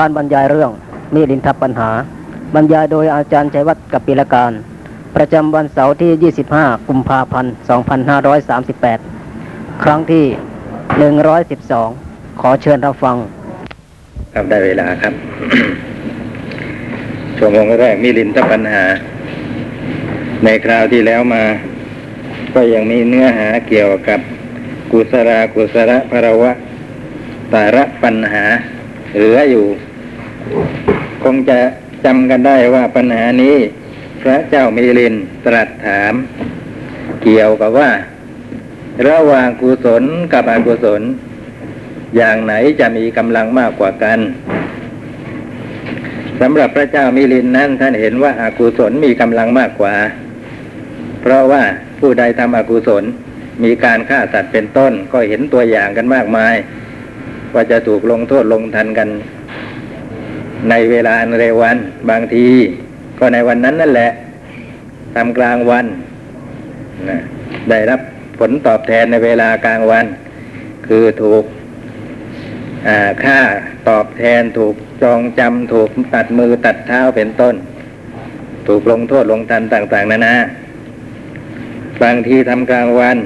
การบรรยายเรื่องมีลินทปัญหา บรรยายโดยอาจารย์ชัยวัฒน์กับปิลการ ประจำวันเสาร์ที่ 25 กุมภาพันธ์ 2538 ครั้งที่ 112 ขอเชิญรับฟัง ครับได้เวลาครับชั่วโมงแรกมีลินทปัญหา ในคราวที่แล้วมา ก็ยังมีเนื้อหาเกี่ยวกับกุศลากุศลภรวะตาระปัญหาเหลืออยู่ คงจะจำกันได้ว่าปัญหานี้ พระเจ้ามิลินตรัสถาม เกี่ยวกับว่า ระหว่างกุศลกับอกุศล อย่างไหนจะมีกำลังมากกว่ากันสำหรับพระเจ้ามิลินนั้นท่านเห็นว่าอากุศลมีกำลังมากกว่า เพราะว่าผู้ใดทำอกุศลมีการฆ่าสัตว์เป็นต้นก็เห็นตัวอย่างกันมากมาย ว่าจะถูกลงโทษลงทันกัน ในเวลาอันเร็ววัน บางที ก็ในวันนั้นนั่นแหละทำกลางวันนะได้รับผลตอบแทนในเวลากลางวัน คือถูกค่าตอบแทนถูกจองจำถูกตัดมือตัดเท้าเป็นต้น ถูกลงโทษลงทันต่าง ๆ นานาบางทีทำกลางวัน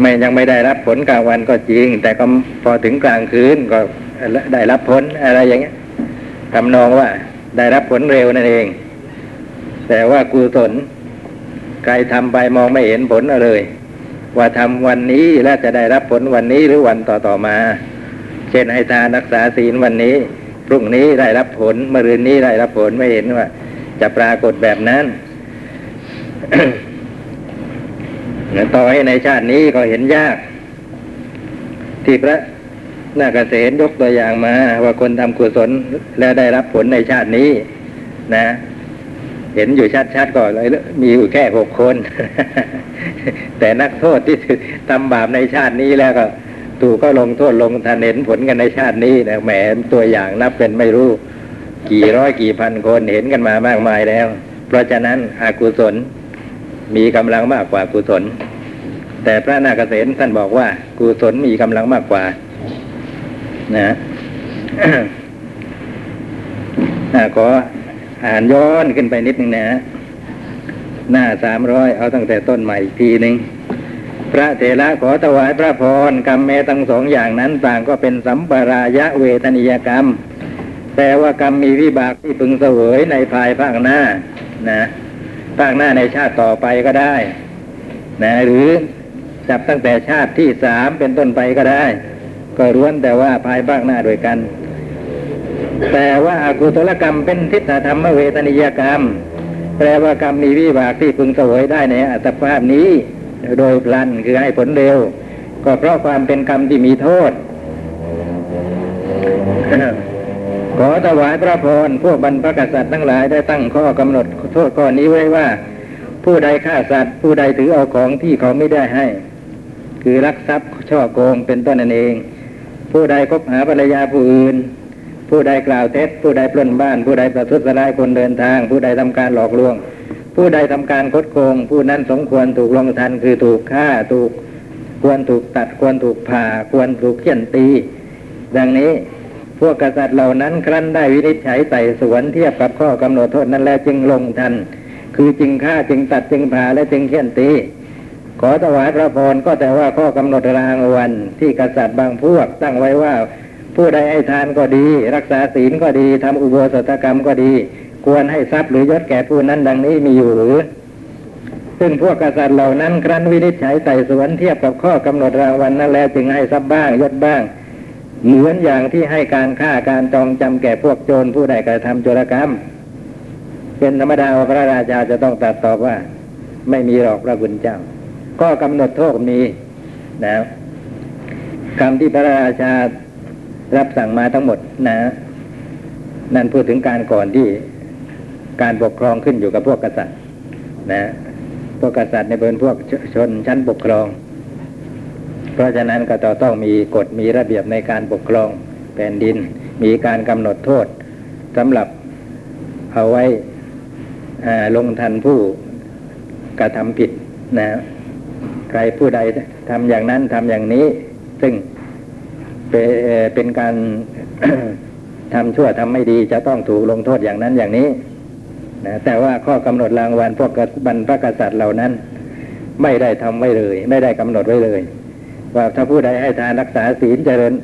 ไม่ยังไม่ได้รับผลกลางวันก็จริง แต่ก็พอถึงกลางคืนก็ได้รับผลอะไรอย่างเงี้ย ทำนองว่า ได้รับผลเร็วนั่นเอง แต่ว่ากุศลใครทำไปมองไม่เห็นผลเลย ว่าทำวันนี้แล้วจะได้รับผลวันนี้หรือวันต่อๆมา เช่นให้ทานรักษาศีลวันนี้ พรุ่งนี้ได้รับผลมะรืนนี้ได้รับผลไม่เห็นว่า จะปรากฏแบบนั้นต่อให้ในชาตินี้ก็เห็นยาก ที่พระ นาคเษนยกตัวอย่างมา ว่าคนทำกุศลแล้วได้รับผลในชาตินี้ นะ เห็นอยู่ชัดๆก่อนเลยมีอยู่แค่หกคน แต่นักโทษที่ทำบาปในชาตินี้แล้วก็ ถูกก็ลงโทษลงทันเห็นผลกันในชาตินี้นะแหมตัวอย่างนับเป็นไม่รู้ กี่ร้อยกี่พันคนเห็นกันมามากมายแล้ว เพราะฉะนั้นอากุศลมีกำลังมากกว่ากุศล แต่พระนาคเษนท่านบอกว่ากุศลมีกำลังมากกว่า นะขออ่านย้อนขึ้นไปนิดนึงนะ หน้าสามร้อยเอาตั้งแต่ต้นใหม่อีกทีหนึ่งพระเถระขอถวายพระพรกรรมแม้ทั้งสองอย่างนั้นต่างก็เป็นสัมปรายะเวทนิยกรรม แต่ว่ากรรมมีวิบากที่พึงเสวยในภายภาคหน้า นะภาคหน้าในชาติต่อไปก็ได้ นะ หรือจับตั้งแต่ชาติที่สามเป็นต้นไปก็ได้ ก็ร้วนแต่ว่าภายภาคหน้าโดยกัน แต่ว่าอากุศลกรรมเป็นทิฏฐธรรมเวทนิยกรรม แปลว่ากรรมมีวิบากที่พึงสวยได้ในอัตภาพนี้ โดยพลันคือให้ผลเร็ว ก็เพราะความเป็นกรรมที่มีโทษ ขอถวายพระพรพวกบรรพกษัตริย์ทั้งหลายได้ตั้งข้อกำหนดโทษข้อนี้ไว้ว่า ผู้ใดฆ่าสัตว์ ผู้ใดถือเอาของที่เขาไม่ได้ให้ คือรักทรัพย์ช่อโกงเป็นต้นนั่นเอง ผู้ใดคบหาภรรยาผู้อื่น ผู้ใดกล่าวเท็จ ผู้ใดปล้นบ้าน ผู้ใดประทุษร้ายคนเดินทาง ผู้ใดทำการหลอกลวง ผู้ใดทำการคดโกง ผู้นั้นสมควรถูกลงทันคือถูกฆ่าถูกควรถูกตัดควรถูกผ่าควรถูกเขี่ยนตี ดังนี้พวกกษัตริย์เหล่านั้นครั้นได้วินิจฉัยไต่สวนเทียบกับข้อกำหนดโทษนั้นแล้วจึงลงทัน คือจึงฆ่าจึงตัดจึงผ่าและจึงเขี่ยนตี ขอถวายพระพรก็แต่ว่าข้อกำหนดรางวันที่กษัตริย์บางพวกตั้งไว้ว่า ผู้ใดให้ทานก็ดี รักษาศีลก็ดีทำอุโบสถกรรมก็ดี ควรให้ทรัพย์หรือยศแก่ผู้นั้นดังนี้มีอยู่หรือซึ่งพวกกษัตริย์เหล่านั้นครั้นวินิจฉัยไต่สวนเทียบกับข้อกำหนดรางวัลนั้นแล้วจึงให้ทรัพย์บ้างยศบ้าง เหมือนอย่างที่ให้การฆ่าการจองจำแก่พวกโจรผู้ใดกระทำโจรกรรม เป็นธรรมดาว่าพระราชาจะต้องตรัสตอบว่า ไม่มีหรอกพระคุณเจ้า ก็กำหนดโทษมีนะคำที่พระราชารับสั่งมาทั้งหมดนะ นั่นพูดถึงการก่อนที่การปกครองขึ้นอยู่กับพวกกษัตริย์นะพวกกษัตริย์ในเป็นพวกชนชั้นปกครอง เพราะฉะนั้นก็ต้องมีกฎมีระเบียบในการปกครองแผ่นดิน มีการกำหนดโทษสำหรับเอาไว้ลงทันผู้กระทำผิดนะ รผู้ใดทำอย่างนั้นทำอย่างนี้ ซึ่งเป็นการทำชั่วทำไม่ดีจะต้องถูกลงโทษอย่างนั้นอย่างนี้นะแต่ว่าข้อกำหนดรางวัลพวกบรรพกษัตริย์เหล่านั้น ไม่ได้ทำไว้เลย ไม่ได้กำหนดไว้เลย ว่าถ้าผู้ใดให้ทานรักษาศีลเจริญ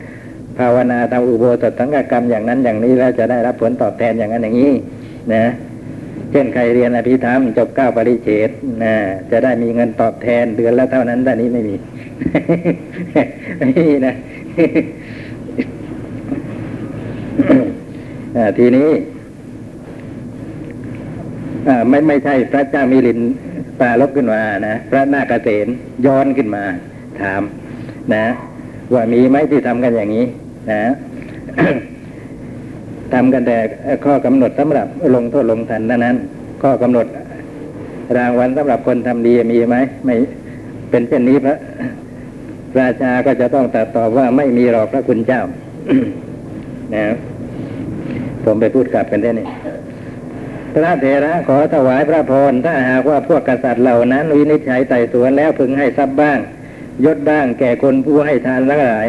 ภาวนาทำอุโบสถสังฆกรรมอย่างนั้นอย่างนี้แล้วจะได้รับผลตอบแทนอย่างนั้นอย่างนี้ นะ เช่นใครเรียนอภิธรรมจบเก้าปริเฉดนะจะได้มีเงินตอบแทนเดือนละเท่านั้นแต่นี้ไม่มีไม่มีนะทีนี้ไม่ไม่ใช่พระเจ้ามิลินปลาลบขึ้นมานะพระนาคเกษนย้อนขึ้นมา ถาม นะ ว่ามีไหมที่ทำกันอย่างนี้ นะ ทำกันแต่ข้อกำหนดสำหรับลงโทษลงทันเท่านั้น ข้อกำหนดรางวัลสำหรับคนทำดีมีไหมไม่เป็นเช่นนี้พระราชาก็จะต้องตรัสตอบว่าไม่มีหรอกพระคุณเจ้านะผมไปพูดกลับกันได้นี่พระเถระขอถวายพระพรถ้าหากว่าพวกกษัตริย์เหล่านั้นวินิจฉัยไต่สวนแล้วพึงให้ทรัพย์บ้าง ยศบ้างแก่คนผู้ให้ทานทั้งหลาย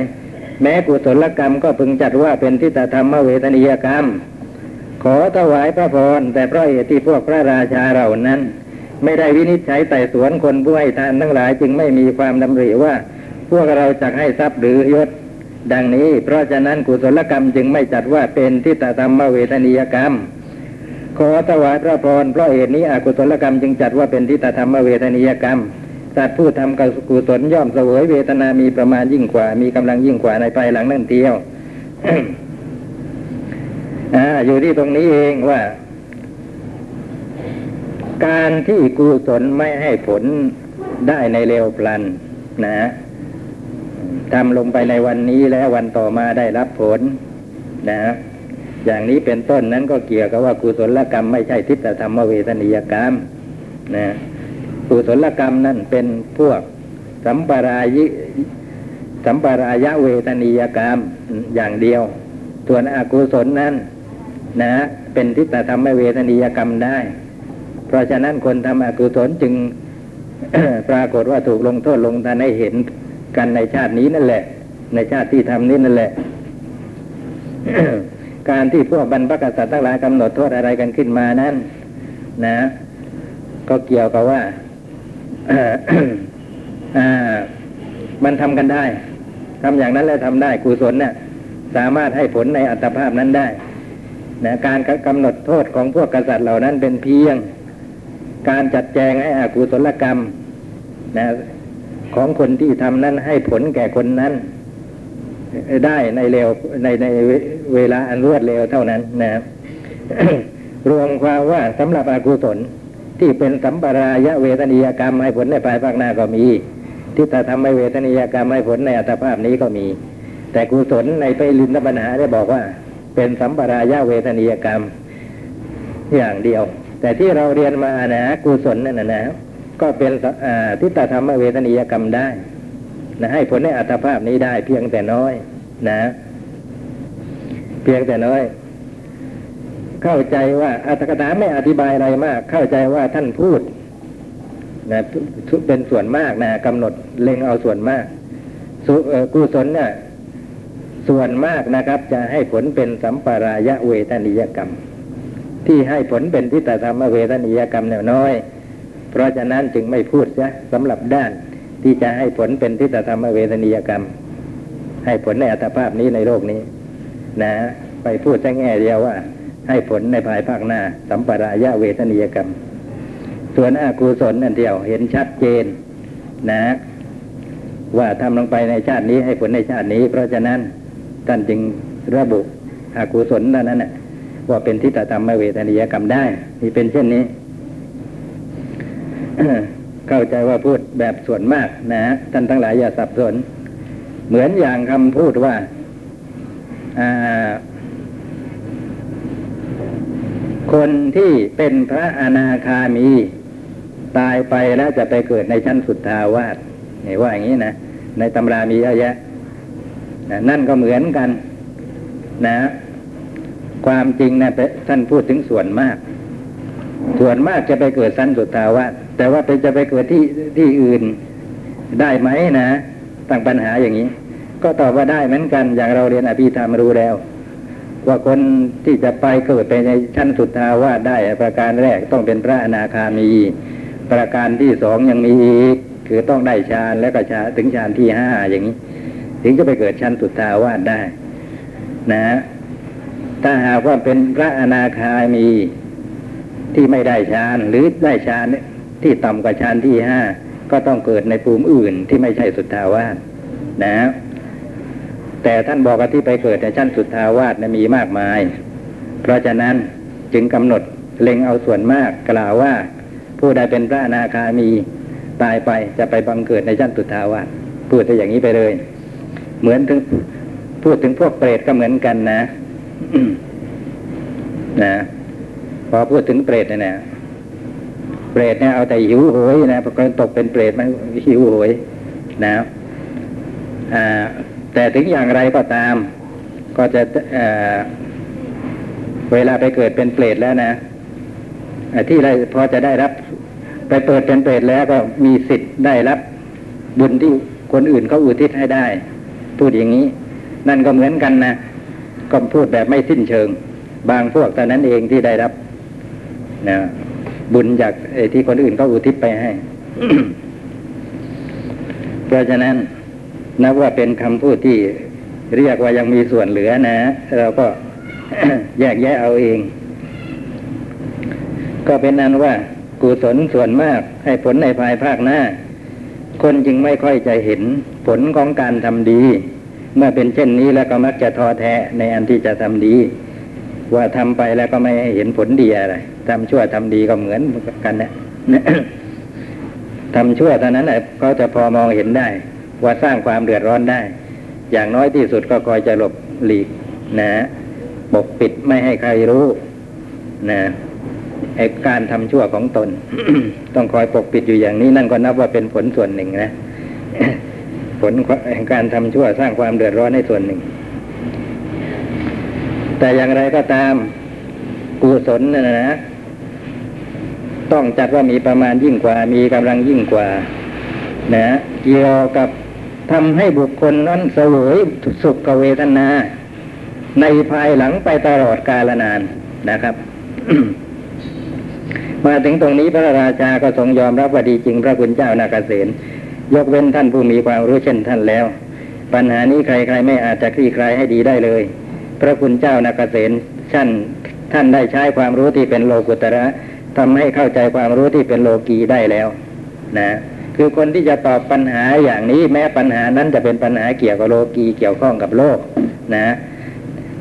แม้กุศลกรรมก็พึงจัดว่าเป็นทิฏฐธรรมเวทนียกรรม ขอถวายพระพรแต่เพราะเหตุที่พวกพระราชาเหล่านั้น ไม่ได้วินิจฉัยไต่สวนคนผู้ให้ทานทั้งหลายจึงไม่มีความดำริว่า พวกเราจะให้ทรัพย์หรือยศ ดังนี้ เพราะฉะนั้นกุศลกรรมจึงไม่จัดว่าเป็นทิฏฐธรรมเวทนียกรรม ขอถวายพระพรเพราะเหตุนี้อกุศลกรรมจึงจัดว่าเป็นทิฏฐธรรมเวทนียกรรม สัตว์ผู้ทำกุศลย่อมเสวยเวทนามีประมาณยิ่งกว่า มีกำลังยิ่งกว่าในภายหลังนั่นเทียวออยู่ที่ตรงนี้เองว่า การที่กุศลไม่ให้ผลได้ในเร็วพลัน นะทำลงไปในวันนี้แล้ววันต่อมาได้รับผล นะอย่างนี้เป็นต้นนั้นก็เกี่ยวกับว่ากุศลกรรมไม่ใช่ทิฏฐธรรมเวทนียกรรม นะ กุศลกรรมนั่นเป็นพวกสัมปรายิสัมปรายะเวทนียกรรมอย่างเดียว ส่วนอกุศลนั้นนะเป็นทิฏฐธรรมเวทนียกรรมได้ เพราะฉะนั้นคนทำอกุศลจึงปรากฏว่าถูกลงโทษลงทันให้เห็นกันในชาตินี้นั่นแหละ ในชาติที่ทำนี้นั่นแหละ การที่พวกบรรพกษัตริย์ทั้งหลายกำหนดโทษอะไรกันขึ้นมานั้น นะ ก็เกี่ยวกับว่า มันทำกันได้ทำอย่างนั้นแล้วทำได้กุศลเนี่ยสามารถให้ผลในอัตภาพนั้นได้นะการกำหนดโทษของพวกกษัตริย์เหล่านั้นเป็นเพียง การจัดแจงให้อากุศลกรรมนะของคนที่ทำนั้นให้ผลแก่คนนั้น ได้ในเร็วในในเวลาอันรวดเร็วเท่านั้นนะรวมความว่าสำหรับอากุศล ที่เป็นสัมปรายะเวทนียกรรมให้ผลในภายภาคหน้าก็มี ที่จะทำให้เวทนียกรรมให้ผลในอัตภาพนี้ก็มี แต่กุศลในไปลินทปัญหาได้บอกว่า เป็นสัมปรายะเวทนียกรรมอย่างเดียว แต่ที่เราเรียนมานะกุศลนั่นนะนะก็เป็นทิฏฐธรรมเวทนียกรรมได้นะให้ผลในอัตภาพนี้ได้เพียงแต่น้อย นะ เพียงแต่น้อย เข้าใจว่าอัตถกถาไม่อธิบายอะไรมาก เข้าใจว่าท่านพูดนะเป็นส่วนมากนะกำหนดเล็งเอาส่วนมากกุศลเนี่ยส่วนมากนะครับ จะให้ผลเป็นสัมปรายะเวทนิยกรรม ที่ให้ผลเป็นทิฏฐธรรมเวทนิยกรรมเนี่ยน้อย เพราะฉะนั้นจึงไม่พูดซะสำหรับด้านที่จะให้ผลเป็นทิฏฐธรรมเวทนิยกรรม ให้ผลในอัตภาพนี้ในโลกนี้ นะ ไปพูดแค่แง่เดียวว่า ให้ผลในภายภาคหน้า สัมปรายะเวทนิยกรรม ส่วนอากุศลนั่นเดียวเห็นชัดเจนนะว่าทำลงไปในชาตินี้ให้ผลในชาตินี้ เพราะฉะนั้นท่านจึงระบุอากุศลนั้นน่ะว่าเป็นทิฏฐธรรมเวทนิยกรรมได้นี่เป็นเช่นนี้ เข้าใจว่าพูดแบบส่วนมากนะท่านทั้งหลายอย่าสับสน เหมือนอย่างคำพูดว่า คนที่เป็นพระอนาคามี ตายไปแล้วจะไปเกิดในชั้นสุดทาวาสนี่ว่าอย่างนี้นะ ในตำรามีเยอะแยะนั่นก็เหมือนกัน นะ ความจริงนะท่านพูดถึงส่วนมาก ส่วนมากจะไปเกิดชั้นสุดทาวาสแต่ว่าไปจะไปเกิดที่ที่อื่นได้ไหมนะตั้งปัญหาอย่างนี้ ก็ตอบว่าได้เหมือนกัน อย่างเราเรียนอภิธรรมรู้แล้ว ว่าคนที่จะไปเกิดไปในชั้นสุดทาวาสได้ประการแรกต้องเป็นพระอนาคามี ประการที่สองยังมีอีกคือต้องได้ฌานแล้วก็ฌานถึงฌานที่ห้าอย่างนี้ ถึงจะไปเกิดชั้นสุดทาวาสได้ นะ ถ้าหากว่าเป็นพระอนาคามีที่ไม่ได้ฌานหรือได้ฌานที่ต่ำกว่าฌานที่ห้าก็ต้องเกิดในภูมิอื่นที่ไม่ใช่สุทาวาสนะ แต่ท่านบอกว่าที่ไปเกิดในชั้นสุทาวาสนะมีมากมาย เพราะฉะนั้นจึงกำหนดเล็งเอาส่วนมากกล่าวว่า ผู้ใดเป็นพระอนาคามีตายไปจะไปบังเกิดในชั้นสุทาวาสพูดแต่อย่างนี้ไปเลย เหมือนถึงพูดถึงพวกเปรตก็เหมือนกันนะนะพอพูดถึงเปรตเนี่ยนะเปรตเนี่ยเอาแต่หิวโหยนะพอคนตกเป็นเปรตมันหิวโหยนะอ่า แต่ถึงอย่างไรก็ตาม ก็จะเเวลาไปเกิดเป็นเปรตแล้วนะที่ไรพอจะได้รับ ไปเปิดเป็นเปรตแล้วก็มีสิทธิ์ได้รับ บุญที่คนอื่นเขาอุทิศให้ได้ พูดอย่างนี้ นั่นก็เหมือนกันนะก็พูดแบบไม่สิ้นเชิง บางพวกแต่นั้นเองที่ได้รับนะบุญจากที่คนอื่นเขาอุทิศไปให้ เพราะฉะนั้น นับว่าเป็นคำพูดที่เรียกว่ายังมีส่วนเหลือนะ เราก็แยกแยะเอาเอง ก็เป็นนั้นว่ากุศลส่วนมากให้ผลในภายภาคหน้า คนจึงไม่ค่อยจะเห็นผลของการทำดี เมื่อเป็นเช่นนี้แล้วก็มักจะท้อแท้ในอันที่จะทำดี ว่าทำไปแล้วก็ไม่เห็นผลดีอะไรทำชั่วทำดีก็เหมือนกันนะทำชั่วเท่านั้นแหละก็จะพอมองเห็นได้ ว่าสร้างความเดือดร้อนได้ อย่างน้อยที่สุดก็คอยจะหลบหลีกนะปกปิดไม่ให้ใครรู้นะไอการทำชั่วของตน ต้องคอยปกปิดอยู่อย่างนี้นั่นก็นับว่าเป็นผลส่วนหนึ่งนะผลแห่งการทำชั่วสร้างความเดือดร้อนให้ส่วนหนึ่ง แต่อย่างไรก็ตามกุศลนะนะ ต้องจัดว่ามีประมาณยิ่งกว่า มีกำลังยิ่งกว่า นะเกี่ยวกับ ทำให้บุคคลนั้นเสวยสุขเวทนา ในภายหลังไปตลอดกาลนานนะครับมาถึงตรงนี้พระราชาก็ทรงยอมรับว่าดีจริงพระคุณเจ้านาคเษนยกเว้นท่านผู้มีความรู้เช่นท่านแล้ว ปัญหานี้ใครๆไม่อาจจะคลี่คลายให้ดีได้เลย พระคุณเจ้านาคเษนท่านท่านได้ใช้ความรู้ที่เป็นโลกุตระทำให้เข้าใจความรู้ที่เป็นโลกีได้แล้ว นะ คือคนที่จะตอบปัญหาอย่างนี้แม้ปัญหานั้นจะเป็นปัญหาเกี่ยวกับโลกีเกี่ยวข้องกับโลกนะ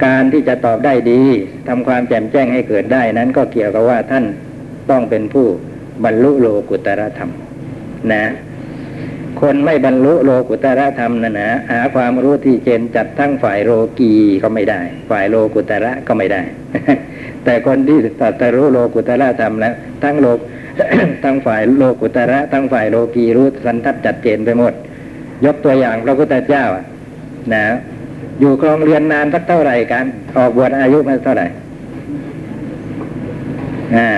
การที่จะตอบได้ดีทำความแจ่มแจ้งให้เกิดได้นั้นก็เกี่ยวกับว่าท่านต้องเป็นผู้บรรลุโลกุตระธรรม นะ คนไม่บรรลุโลกุตระธรรมนะนะหาความรู้ที่เจนจัดทั้งฝ่ายโลกีก็ไม่ได้ ฝ่ายโลกุตระก็ไม่ได้ แต่คนที่ตัดรู้โลกุตระธรรมแล้วทั้งโลก ทั้งฝ่ายโลกุตระ ทั้งฝ่ายโลกีรู้สันทัดจัดเจนไปหมด ยกตัวอย่างพระพุทธเจ้านะอยู่ครองเรียนนานสักเท่าไหร่กัน ออกบวชอายุมาเท่าไหร่อ่า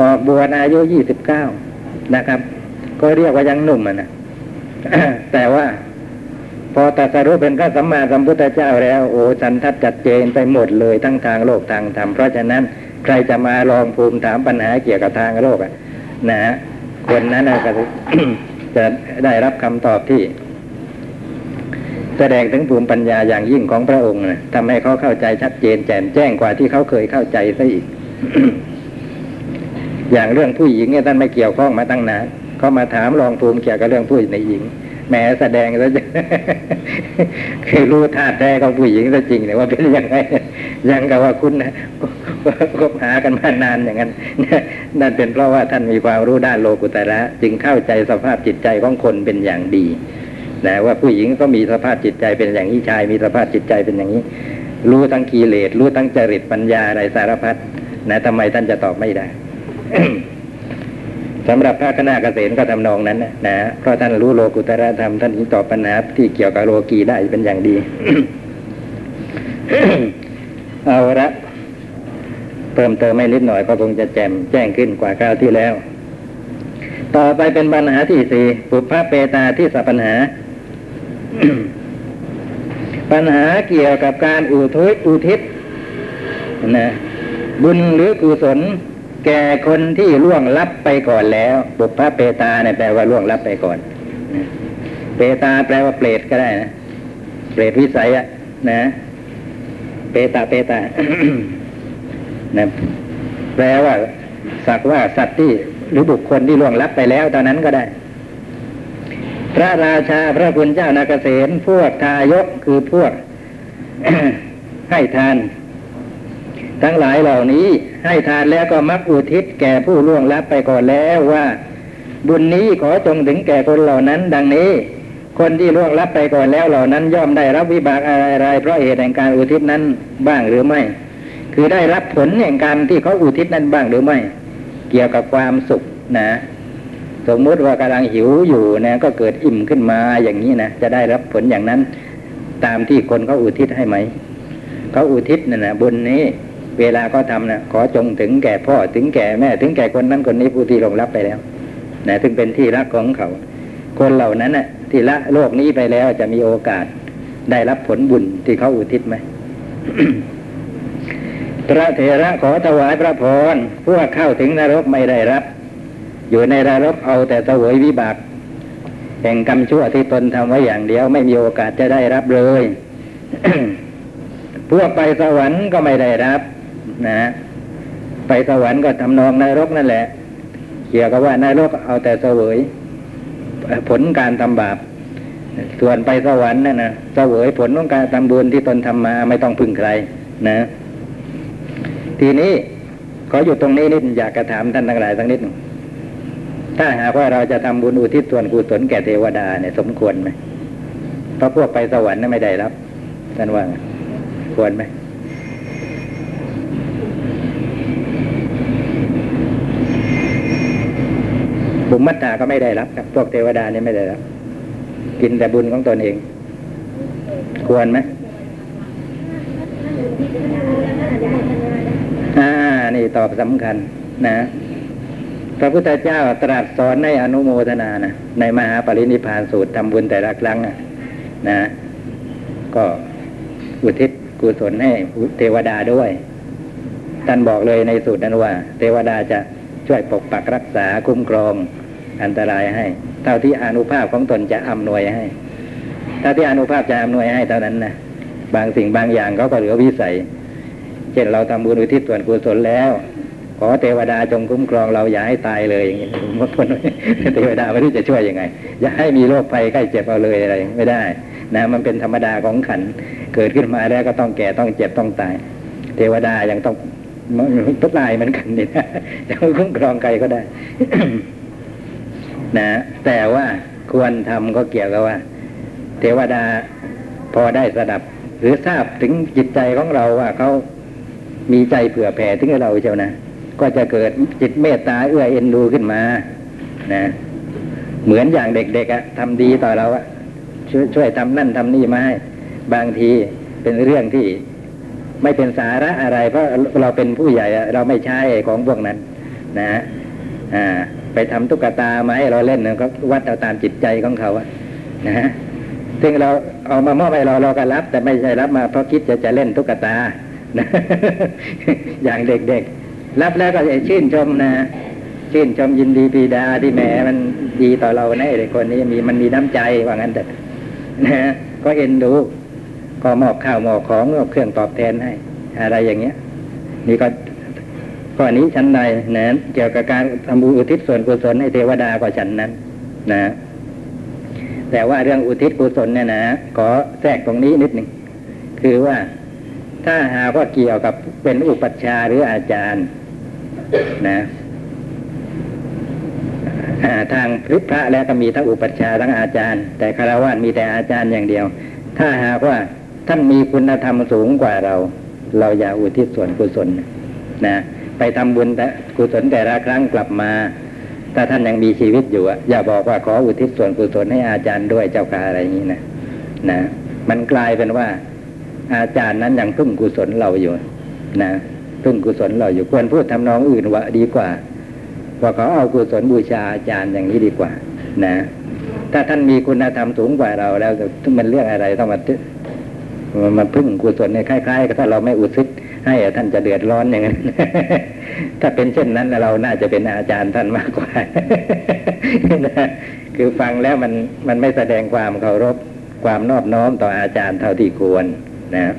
ออกบวชอายุยี่สิบเก้านะครับ ก็เรียกว่ายังหนุ่มนะแต่ว่าพอตัสรู้เป็นพระสัมมาสัมพุทธเจ้าแล้ว โอ้สันทัดจัดเจนไปหมดเลยทั้งทางโลกทางธรรมเพราะฉะนั้น ใครจะมาลองภูมิถามปัญหาเกี่ยวกับทางโลกอะ นะคนนั้นก็จะได้รับคำตอบที่ แสดงถึงภูมิปัญญาอย่างยิ่งของพระองค์นะทำให้เขาเข้าใจชัดเจนแจ่มแจ้งกว่าที่เขาเคยเข้าใจซะอีก อย่างเรื่องผู้หญิงเนี่ยท่านไม่เกี่ยวข้องมาตั้งนานเขามาถามรองภูมิเกี่ยวกับเรื่องผู้หญิง แหมแสดงซะคือรู้ท่าแท้ของผู้หญิงซะจริงเนี่ยว่าเป็นยังไงยังกับว่าคุณนะคบหากันมานานอย่างนั้นนั่นเป็นเพราะว่าท่านมีความรู้ด้านโลกุตระจึงเข้าใจสภาพจิตใจของคนเป็นอย่างดีนะว่าผู้หญิงก็มีสภาพจิตใจเป็นอย่างนี้ชาย มีสภาพจิตใจเป็นอย่างนี้ รู้ทั้งกิเลสรู้ทั้งจริตปัญญาอะไรสารพัดนะทำไมท่านจะตอบไม่ได้ สำหรับพระคณะเกษตรก็ทำนองนั้นนะเพราะท่านรู้โลกุตระธรรมท่านจึงตอบปัญหาที่เกี่ยวกับโลกีได้เป็นอย่างดี เอาละเพิ่มเติมไม่นิดหน่อยก็คงจะแจ่มแจ้งขึ้นกว่าคราวที่แล้ว ต่อไปเป็นปัญหาที่สี่ปุพพะเปตาที่สปัญหาปปัญหาเกี่ยวกับการอุทิศอุทิศนะบุญหรือกุศล แก่คนที่ล่วงลับไปก่อนแล้ว บุพเปตาเนี่ยแปลว่าล่วงลับไปก่อนเปตาแปลว่าเปรตก็ได้นะเปรตวิสัยอะนะ เปตาเปตานะแปลว่า สักว่าสัตว์ที่หรือบุคคลที่ล่วงลับไปแล้วตอนนั้นก็ได้ พระราชาพระคุณเจ้านาเกษตพวกทายกคือพวกให้ทาน ทั้งหลายเหล่านี้ให้ทานแล้วก็มักอุทิศแก่ผู้ล่วงลับไปก่อนแล้วว่า บุญนี้ขอจงถึงแก่คนเหล่านั้น ดังนี้ คนที่ล่วงลับไปก่อนแล้วเหล่านั้น ย่อมได้รับวิบากอะไรๆเพราะเหตุแห่งการอุทิศนั้นบ้างหรือไม่ คือได้รับผลแห่งการที่เขาอุทิศนั้นบ้างหรือไม่ เกี่ยวกับความสุขนะสมมุติว่ากำลังหิวอยู่นะก็เกิดอิ่มขึ้นมาอย่างนี้นะจะได้รับผลอย่างนั้น ตามที่คนเขาอุทิศให้ไหมเขาอุทิศนะ่ะนะบุญนี้ เวลาเขาทำนะขอจงถึงแก่พ่อถึงแก่แม่ ถึงแก่คนนั้นคนนี้ผู้ที่ลงรับไปแล้วนะถึงเป็นที่รักของเขา คนเหล่านั้นน่ะ ที่ละโลกนี้ไปแล้วจะมีโอกาส ได้รับผลบุญที่เขาอุทิศไหมพระเถระขอถวายพระพรพวกเข้าถึงนรกไม่ได้รับ อยู่ในนรกเอาแต่เสวยวิบากแห่งกรรมชั่วที่ตนทำไว้อย่างเดียว ไม่มีโอกาสจะได้รับเลย พวกไปสวรรค์ก็ไม่ได้รับ นะไปสวรรค์ก็ทำนองนรกนั่นแหละ เกี่ยวกับว่านรกเอาแต่เสวยผลการทำบาป ส่วนไปสวรรค์นั่นนะเสวยผลของการทำบุญที่ตนทำมาไม่ต้องพึ่งใคร นะ ทีนี้ขออยู่ตรงนี้นิดอยากกระถามท่านทั้งหลายสักนิดหนึ่งถ้าหากว่าเราจะทำบุญอุทิศส่วนกุศลแก่เทวดาเนี่ยสมควรไหมเพราะพวกไปสวรรค์นั้นไม่ได้รับท่านว่าควรไหมบุญมั ตาก็ไม่ได้รับครับ พวกเทวดาเนี่ยไม่ได้รับ กินแต่บุญของตนเอง ควรไหมอ่า นี่ตอบสำคัญ นะพระพุทธเจ้าตรัสสอนในอนุโมทนานะในมหาปรินิพานสูตรทำบุญแต่ละครั้งอะนะก็อุทิศกุศลให้เทวดาด้วยท่านบอกเลยในสูตรนั้นว่า เทวดาจะช่วยปกปักรักษาคุ้มครอง อันตรายให้ เท่าที่อนุภาพของตนจะอำนวยให้เท่าที่อนุภาพจะอำนวยให้เท่านั้นนะบางสิ่งบางอย่างเขาก็เหลือวิสัย เช่นเราทำบุญอุทิศส่วนกุศลแล้ว ขอเทวดาจงคุ้มครองเราอย่าให้ตายเลยอย่างนี้มว่าคนเทวดาไม่รู้จะช่วยยังไง อย่าให้มีโรคภัยไข้เจ็บเอาเลยอะไร ไม่ได้ นะมันเป็นธรรมดาของขันเกิดขึ้นมาแล้วก็ต้องแก่ต้องเจ็บต้องตาย เทวดายังต้องทุกลายเหมือนกันนี่นะจะคุ้มครองใครก็ได้ นะแต่ว่าควรทำก็เกี่ยวกับว่า เทวดาพอได้สดับ หรือทราบถึงจิตใจของเราว่าเขามีใจเผื่อแผ่ถึงเราเจ้านะก็จะเกิดจิตเมตตาเอื้อเอ็นดูขึ้นมา นะ เหมือนอย่างเด็กๆอะทำดีต่อเราอะช่วยช่วยทำนั่นทำนี่มาให้บางทีเป็นเรื่องที่ไม่เป็นสาระอะไร เพราะเราเป็นผู้ใหญ่เราไม่ใช่ของพวกนั้น นะอ่า ไปทำตุ๊กตามาให้เราเล่นนะก็วัดเอาตามจิตใจของเขาอะนะฮะซึ่งเราเอามามอบให้เราเราก็รับ แต่ไม่ใช่รับมาเพราะคิดจะจะเล่นตุ๊กตานะอย่างเด็กๆ รับแล้วก็จะชื่นชมนะชื่นชมยินดีปีดาที่แหมมันดีต่อเราในะเด็กคนนี้มีมันมีน้ำใจว่างั้นแต่นะก็เอ็นดูก็มอบข้าวมอบของมอบเครื่องตอบแทนให้ อะไรอย่างเงี้ย นี่ก็ ข้อนี้ชั้นใดนะเกี่ยวกับการทำบุญอุทิศส่วนกุศลให้เทวดาก็ฉันนั้น นะ แต่ว่าเรื่องอุทิศกุศลเนี่ยนะขอแทรกตรงนี้นิดหนึ่งคือว่าถ้าหากว่าเกี่ยวกับเป็นอุปัชฌาย์หรืออาจารย์นะทางพพระแล้วก็มีทั้งอุปัชฌาย์ทั้งอาจารย์ แต่คารวะมีแต่อาจารย์อย่างเดียว ถ้าหากว่าท่านมีคุณธรรมสูงกว่าเรา เราอย่าอุทิศส่วนกุศลนะ ไปทำบุญแต่กุศลแต่ละครั้งกลับมา ถ้าท่านยังมีชีวิตอยู่อย่าบอกว่าขออุทิศส่วนกุศลให้อาจารย์ด้วยเจ้าค่ะอะไรอย่างนี้นะนะ มันกลายเป็นว่า อาจารย์นั้นยังพึ่งกุศลเราอยู่นะพึ่งกุศลเราอยู่ควรพูดทำนองอื่นว่าดีกว่าว่าเขาเอากุศลบูชาอาจารย์อย่างนี้ดีกว่า นะ ถ้าท่านมีคุณธรรมสูงกว่าเราแล้วมันเรื่องอะไรต้องมามาพึ่งกุศลเนี่ยคล้ายๆกับถ้าเราไม่อุทิศ ให้ท่านจะเดือดร้อนอย่างนั้น ถ้าเป็นเช่นนั้นเราน่าจะเป็นอาจารย์ท่านมากกว่า คือฟังแล้วมันมันไม่แสดงความเคารพความนอบน้อมต่ออาจารย์เท่าที่ควรนะ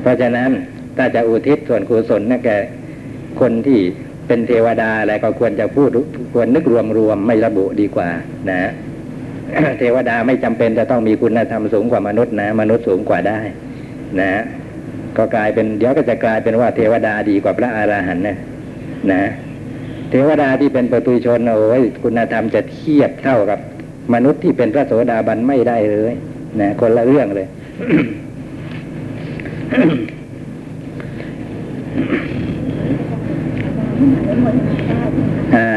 เพราะฉะนั้นถ้าจะอุทิศส่วนกุศลนะแกคนที่เป็นเทวดาอะไรก็ควรจะพูดควรนึกรวมๆไม่ระบุดีกว่า นะ เทวดาไม่จำเป็นจะต้องมีคุณธรรมสูงกว่ามนุษย์นะ มนุษย์สูงกว่าได้ นะ ก็กลายเป็นเดี๋ยวก็จะกลายเป็นว่าเทวดาดีกว่าพระอาหารหันต์นะนะ เทวดาที่เป็นประตุชนโอ้ยคุณธรรมจะเทียบเท่ากับ มนุษย์ที่เป็นพระโสดาบันไม่ได้เลยนะคนละเรื่องเลย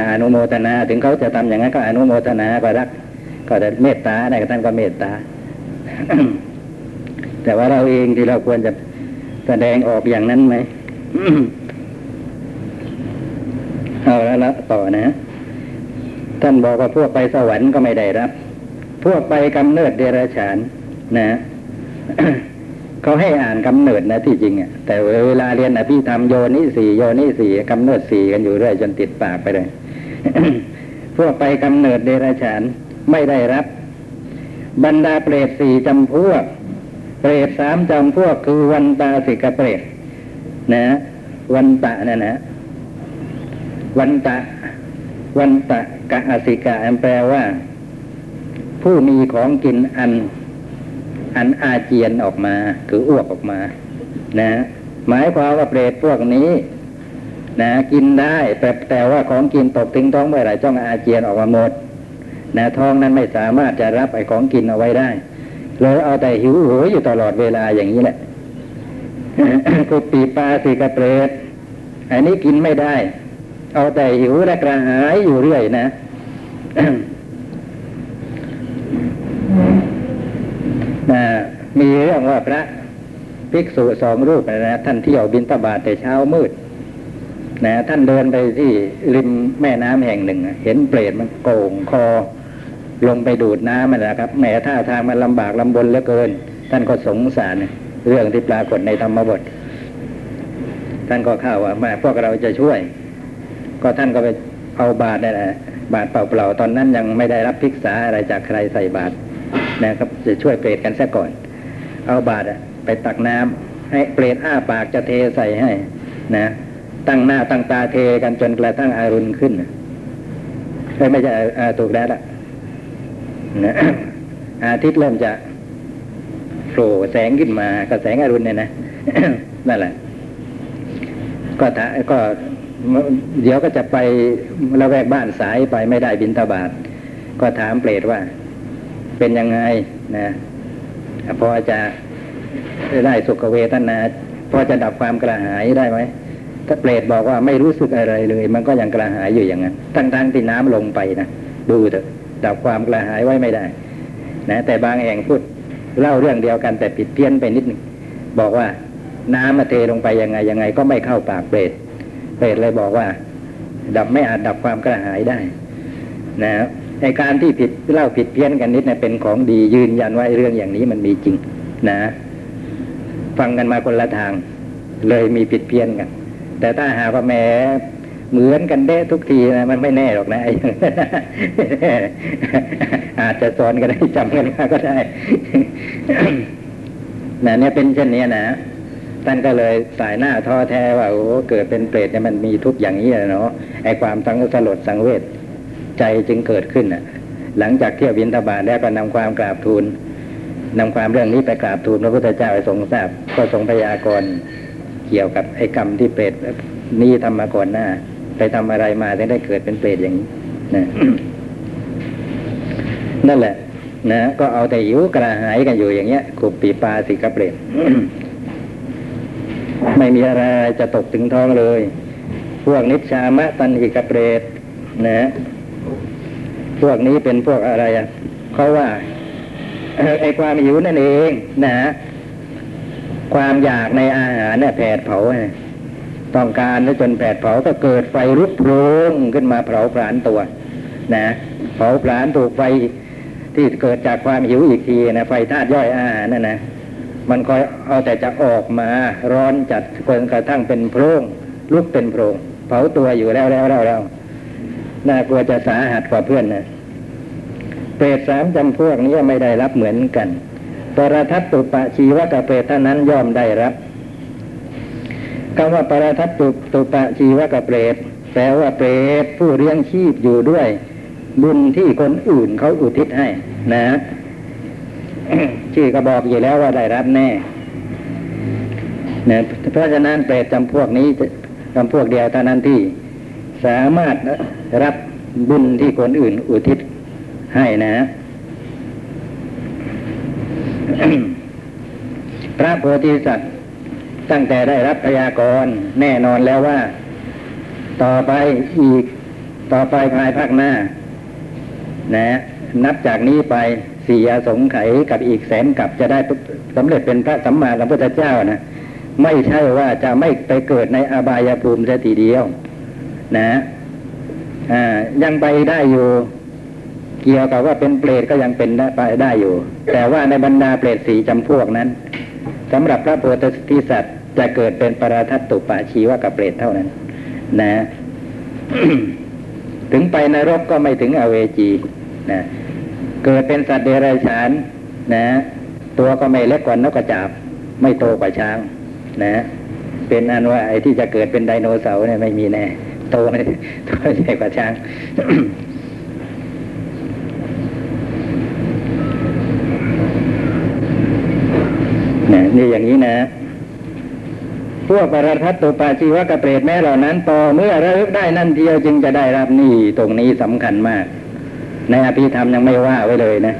อานุโมทนาถึงเขาจะทำอย่างนั้นก็อนุโมทนาก็รัก ก็จะเมตตาได้ท่านก็เมตตาแต่ว่าเราเองที่เราควรจะ แสดงออกอย่างนั้นไหมเอาแล้วละต่อนะ ท่านบอกว่าพวกไปสวรรค์ก็ไม่ได้รับ พวกไปกำเนิดเดรัจฉาน นะเขาให้อ่านกำเนิดนะที่จริงอะแต่เวลาเรียนอภิธรรมโยนิสี่โยนิสี่กำเนิดสี่กันอยู่เรื่อยจนติดปากไปเลยพวกไปกำเนิดเดรัจฉานไม่ได้รับ บรรดาเปรตสี่จำพวก เปรตสามจำพวกคือวันตาสิกเปรตนะ วันตะนะนะ วันตะ วันตะกะอสิกะแปลว่า ผู้มีของกินอัน อันอาเจียนออกมา คืออ้วกออกมา นะ หมายความว่าเปรตพวกนี้ นะกินได้ แต่แต่ว่าของกินตกถึงท้องเมื่อไหร่จ้องอาเจียนออกมาหมดนะท้องนั้นไม่สามารถจะรับไอ้ของกินเอาไว้ได้ เลยเอาแต่หิวโหยอยู่ตลอดเวลาอย่างนี้แหละกุปีปลาสีกระเปรตอันนี้กินไม่ได้ เอาแต่หิวและกระหายอยู่เรื่อยนะนะมีเรื่องว่าพระภิกษุสองรูปนะท่านเที่ยวบินตบาทแต่เช้ามืดนะท่านเดินไปที่ริมแม่น้ำแห่งหนึ่ง เห็นเปรตมันโก่งคอ ลงไปดูดน้ำมันนะครับแหมท่าทางมันลำบากลำบนเหลือเกิน ท่านก็สงสารเรื่องที่ปรากฏในธรรมบท ท่านก็เข้าว่าม่พวกเราจะช่วย ก็ท่านก็ไปเอาบาตรนี่แหละบาตรเปล่าๆตอนนั้นยังไม่ได้รับภิกษาอะไรจากใครใส่บาตรนะครับจะช่วยเปรตกันซะก่อน เอาบาตรอะไปตักน้ำให้เปรตอ้าปากจะเทใส่ให้ นะ ตั้งหน้าตั้งตาเทกันจนกระทั่งอารุณขึ้นไม่ใช่ถูกแล้วล่ะ อาทิตย์เริ่มจะโผล่แสงขึ้นมาก็แสงอรุณเนี่ยนะนั่นแหละ ก็ถ้าก็เดี๋ยวก็จะไประแวกบ้านสายไปไม่ได้บินทบาทก็ถามเปรตว่า เป็นยังไงนะพอจะได้สุขเวทนาพอจะดับความกระหายได้ไหมถ้าเปรตบอกว่าไม่รู้สึกอะไรเลย มันก็ยังกระหายอยู่อย่างนั้นทั้งๆที่น้ำลงไปนะดูเถอะ ดับความกระหายไว้ไม่ได้ นะ แต่บางแห่งพูดเล่าเรื่องเดียวกันแต่ผิดเพี้ยนไปนิดหนึ่งบอกว่าน้ำมาเทลงไปยังไงยังไงก็ไม่เข้าปากเปรตเปรตเลยบอกว่า ดับไม่อาจดับความกระหายได้ นะในการที่ผิดเล่าผิดเพี้ยนกันนิดนะเป็นของดียืนยันว่าเรื่องอย่างนี้มันมีจริง นะ ฟังกันมาคนละทาง เลยมีผิดเพี้ยนกัน แต่ถ้าหากว่าแม เหมือนกันเด้ทุกทีนะมันไม่แน่หรอกนะอาจจะสอนกันได้จำกันมาก็ได้นะเนี่ยเป็นเช่นนี้นะท่านก็เลยสายหน้าท้อแท้ว่าโอ้เกิดเป็นเปรตเนี่ยมันมีทุกอย่างนี้เลยเนาะไอความสังสลดสังเวชใจจึงเกิดขึ้นน่ะ หลังจากเที่ยวบินทบาทแล้วก็นำความกราบทูลนำความเรื่องนี้ไปกราบทูลพระพุทธเจ้าไปทรงทราบก็ทรงพยากรณ์เกี่ยวกับไอ้กรรมที่เปรตนี้ทำมาก่อนหน้า ไปทำอะไรมาถึงได้เกิดเป็นเปรตอย่างนี้นะนั่นแหละ นะก็เอาแต่หิวกระหายกันอยู่อย่างเงี้ยขุบปีปลาสิกระเปรตไม่มีอะไรจะตกถึงท้องเลย พวกนิชามะตันหิกระเปรตนะพวกนี้เป็นพวกอะไรอะเขาว่าไอ้ความหิวนั่นเอง นะ ความอยากในอาหารเนี่ยแผดเผา ต้องการแล้วจนแผดเผาก็เกิดไฟรุกโพรงขึ้นมาเผาผลาญตัว นะเผาผลาญถูกไฟที่เกิดจากความหิวอีกทีนะไฟธาตุย่อยอาหารนั่นนะมันคอยเอาแต่จะออกมาร้อนจัดจนกระทั่งเป็นโพรงลุกเป็นโพรงเผาตัวอยู่แล้วแล้วแล้วแล้วน่ากลัวจะสาหัสกว่าเพื่อนนะเปรตสามจำพวกนี้ไม่ได้รับเหมือนกันปรทัตตุปะชีวะกเปรตเท่านั้นย่อมได้รับ คำว่าปรทัตตุตุปะชีวกะเปรตแปลว่าเปรตผู้เลี้ยงชีพอยู่ด้วย บุญที่คนอื่นเขาอุทิศให้ นะชื่อก็บอกอยู่แล้วว่าได้รับแน่นะเพราะฉะนั้นเปรตจำพวกนี้จำพวกเดียวเท่านั้นที่ สามารถรับบุญที่คนอื่นอุทิศให้นะพระโพธิสัตว์ ตั้งแต่ได้รับพยากรณ์แน่นอนแล้วว่า ต่อไปอีก ต่อไปภายภาคหน้า นะ นับจากนี้ไปสี่อสงไขยกับอีกแสนกับจะได้สำเร็จเป็นพระสัมมาสัมพุทธเจ้านะไม่ใช่ว่าจะไม่ไปเกิดในอบายภูมิเสียทีเดียว นะอ่ายังไปได้อยู่เกี่ยวกับว่าเป็นเปรตก็ยังเป็นได้ไปได้อยู่ แต่ว่าในบรรดาเปรตสีจำพวกนั้น สำหรับพระโพธิสัตว์จะเกิดเป็นปราทัตตุปะชีวกับเปรตเท่านั้น นะ ถึงไปนรกก็ไม่ถึงอเวจีนะเกิดเป็นสัตว์เดรัจฉานนะ ตัวก็ไม่เล็กกว่านกกระจาบ ไม่โตกว่าช้าง นะ เป็นอันว่าไอ้ที่จะเกิดเป็นไดโนเสาร์เนี่ยไม่มีแน่โตไม่โตใหญ่กว่าช้าง นะนี่อย่างนี้นะ พวกปรทัตตุปาชีวกเปรตแม้เหล่านั้นต่อเมื่อระลึกได้นั่นเทียวจึงจะได้รับนี่ตรงนี้สำคัญมาก ในอภิธรรมยังไม่ว่าไว้เลยนะ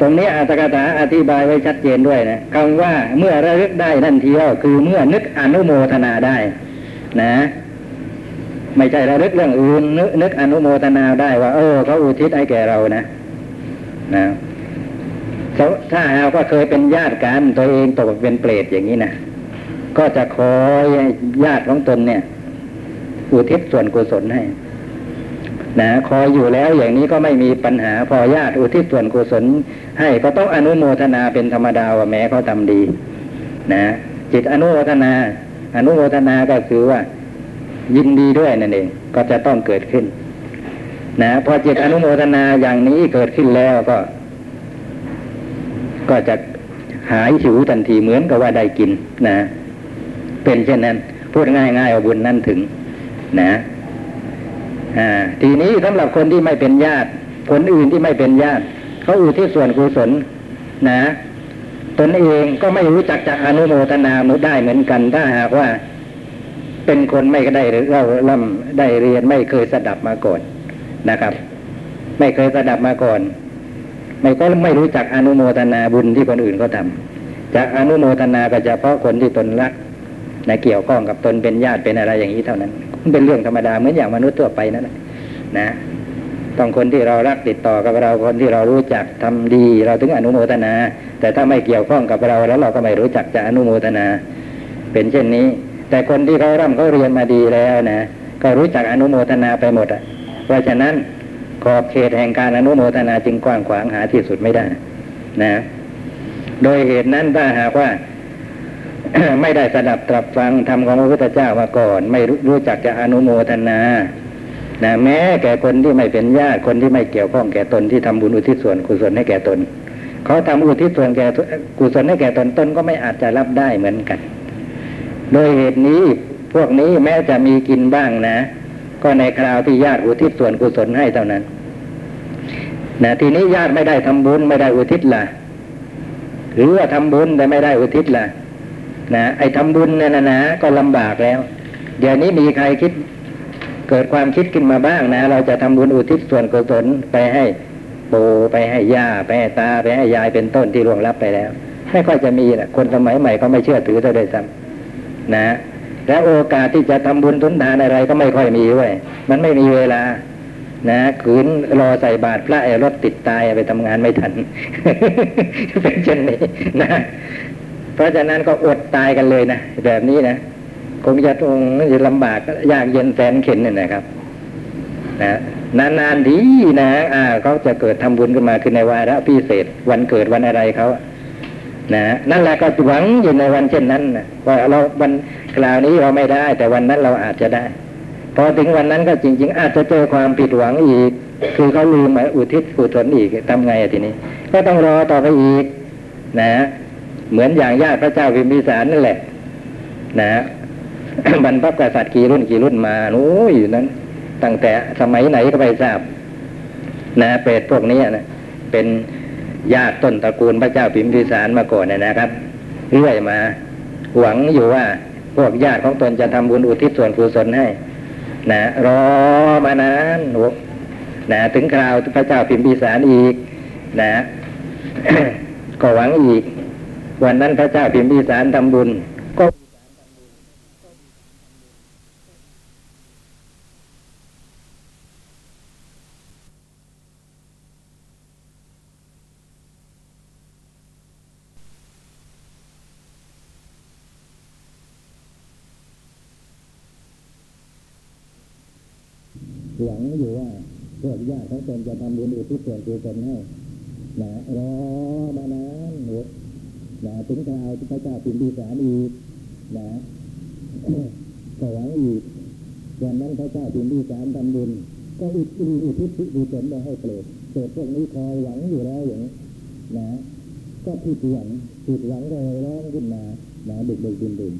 ตรงนี้อัตกถาอธิบายไว้ชัดเจนด้วยนะคำว่าเมื่อระลึกได้นั่นเทียวคือเมื่อนึกอนุโมทนาได้ นะไม่ใช่ระลึกเรื่องอื่นนึกนึกอนุโมทนาได้ว่า เออเขาอุทิศให้แก่เรานะ นะ ถ้าหากว่าเคยเป็นญาติกันตัวเองตกเป็นเปรตอย่างนี้นะก็จะคอยญาติของตนเนี่ย อุทิศส่วนกุศลให้นะคอยอยู่แล้วอย่างนี้ก็ไม่มีปัญหาพอญาติอุทิศส่วนกุศล ให้ก็ต้องอนุโมทนาเป็นธรรมดาว่าแม้เขาทำดี นะ จิตอนุโมทนา อนุโมทนาก็คือว่า ยินดีด้วยนั่นเองก็จะต้องเกิดขึ้น นะพอจิตอนุโมทนาอย่างนี้เกิดขึ้นแล้วก็ ก็จะหายหิวทันทีเหมือนกับว่าได้กินนะ เป็นเช่นนั้น พูดง่ายๆว่าบุญนั้นถึง นะอ่าทีนี้สำหรับคนที่ไม่เป็นญาติ คนอื่นที่ไม่เป็นญาติเขาอุทิศส่วนกุศลนะ ตนเองก็ไม่รู้จักจะอนุโมทนามุได้เหมือนกัน ถ้าหากว่า เป็นคนไม่ได้เล่าล่ำได้เรียนไม่เคยสดับมาก่อนนะครับ ไม่เคยสดับมาก่อน ไม่ก็ไม่รู้จักอนุโมทนาบุญที่คนอื่นเขาทาจะอนุโมทนาก็เฉพาะคนที่ตนรักนะเกี่ยวข้องกับตนเป็นญาติเป็นอะไรอย่างนี้เท่านั้น มันเป็นเรื่องธรรมดาเหมือนอย่างมนุษย์ทั่วไปนั่นแหละนะ ต้องคนที่เรารักติดต่อกับเราคนที่เรารู้จักทำดีเราถึงอนุโมทนา แต่ถ้าไม่เกี่ยวข้องกับเราแล้วเราก็ไม่รู้จักจะอนุโมทนา เป็นเช่นนี้ แต่คนที่เขาร่ำเขาเรียนมาดีแล้วนะก็รู้จักอนุโมทนาไปหมดอะ เพราะฉะนั้น อบเขตแห่งการอนุโมทนาจึงกว้างขวางหาที่สุดไม่ได้ นะ โดยเหตุนั้นถ้าหากว่า ไม่ได้สดับตรับฟังธรรมของพระพุทธเจ้ามาก่อน ไม่รู้จักจะอนุโมทนานะแม้แก่คนที่ไม่เป็นญาติคนที่ไม่เกี่ยวข้องแก่ตนที่ทำบุญอุทิศส่วนกุศลให้แก่ตนเขาทำอุทิศส่วนแก่กุศลให้แก่ตนตนก็ไม่อาจจะรับได้เหมือนกัน โดยเหตุนี้พวกนี้แม้จะมีกินบ้างนะ ก็ในคราวที่ญาติอุทิศส่วนกุศลให้เท่านั้น นะทีนี้ญาติไม่ได้ทำบุญไม่ได้อุทิศล่ะ หรือว่าทำบุญแต่ไม่ได้อุทิศล่ะ นะไอ้ทำบุญเนี่ยนะนะก็ลำบากแล้ว เดี๋ยวนี้มีใครคิด เกิดความคิดขึ้นมาบ้างนะ เราจะทำบุญอุทิศส่วนกุศลไปให้ปูไปให้ย่าไปให้ตาไปให้ยายเป็นต้นที่ล่วงลับไปแล้ว ไม่ค่อยจะมีแหละคนสมัยใหม่ก็ไม่เชื่อถือเท่าใดซ้ำนะแล้วโอกาสที่จะทำบุญทุนทานอะไรก็ไม่ค่อยมีด้วยมันไม่มีเวลา นะขืนรอใส่บาตรพระไอรถติดตายไปทำงานไม่ทันเป็นเช่นนี้นะเพราะฉะนั้นก็อดตายกันเลยนะแบบนี้นะคงจะต้องจะลำบากยากเย็นแสนเข็นเนี่ยนะครับ นะนานๆทีนะอ่าเขาจะเกิดทำบุญขึ้นมาคือในวาระพิเศษ วันเกิดวันอะไรเขานะนั่นแหละก็หวังอยู่ในวันเช่นนั้นนะว่าเราวันคราวนี้เราไม่ได้ แต่วันนั้นเราอาจจะได้ พอถึงวันนั้นก็จริง ๆ อาจจะเจอความผิดหวังอีก คือเขาลืมมาอุทิศกุศลอีกทำไงอะทีนี้ ก็ต้องรอต่อไปอีก นะ เหมือนอย่างญาติพระเจ้าพิมพิสารนั่นแหละ นะบรรพกษัตริย์กี่รุ่นกี่รุ่นมาโอ้ยอยู่นั้น ตั้งแต่สมัยไหนก็ไม่ทราบ นะเปรตพวกนี้นะเป็นญาติต้นตระกูลพระเจ้าพิมพิสารมาก่อนนะนะครับเรื่อยมา หวังอยู่ว่าพวกญาติของตนจะทำบุญอุทิศส่วนกุศลให้ นะรอมานานโอ้นะถึงคราวพระเจ้าพิมพิสารอีกนะก็หวังอีก วันนั้นพระเจ้าพิมพิสารทำบุญ ก็ หวังอยู่ว่าพวกญาติของตนจะทำบุญอุทิศส่วนกุศลให้นะรอมานานโอ้นะถึงคราวที่พระเจ้าพิมพิสารอีกนะก็หวังอีกวันนั้นพระเจ้าพิมพิสารทำบุญก็อุทิศอุทิศกุศลไปให้เปรตเปรตพวกนี้คอยหวังอยู่แล้วอย่างนี้นะ ก็ผิดหวังผิดหวังเลยร้องขึ้นมานะดึกดึกดื่นดื่น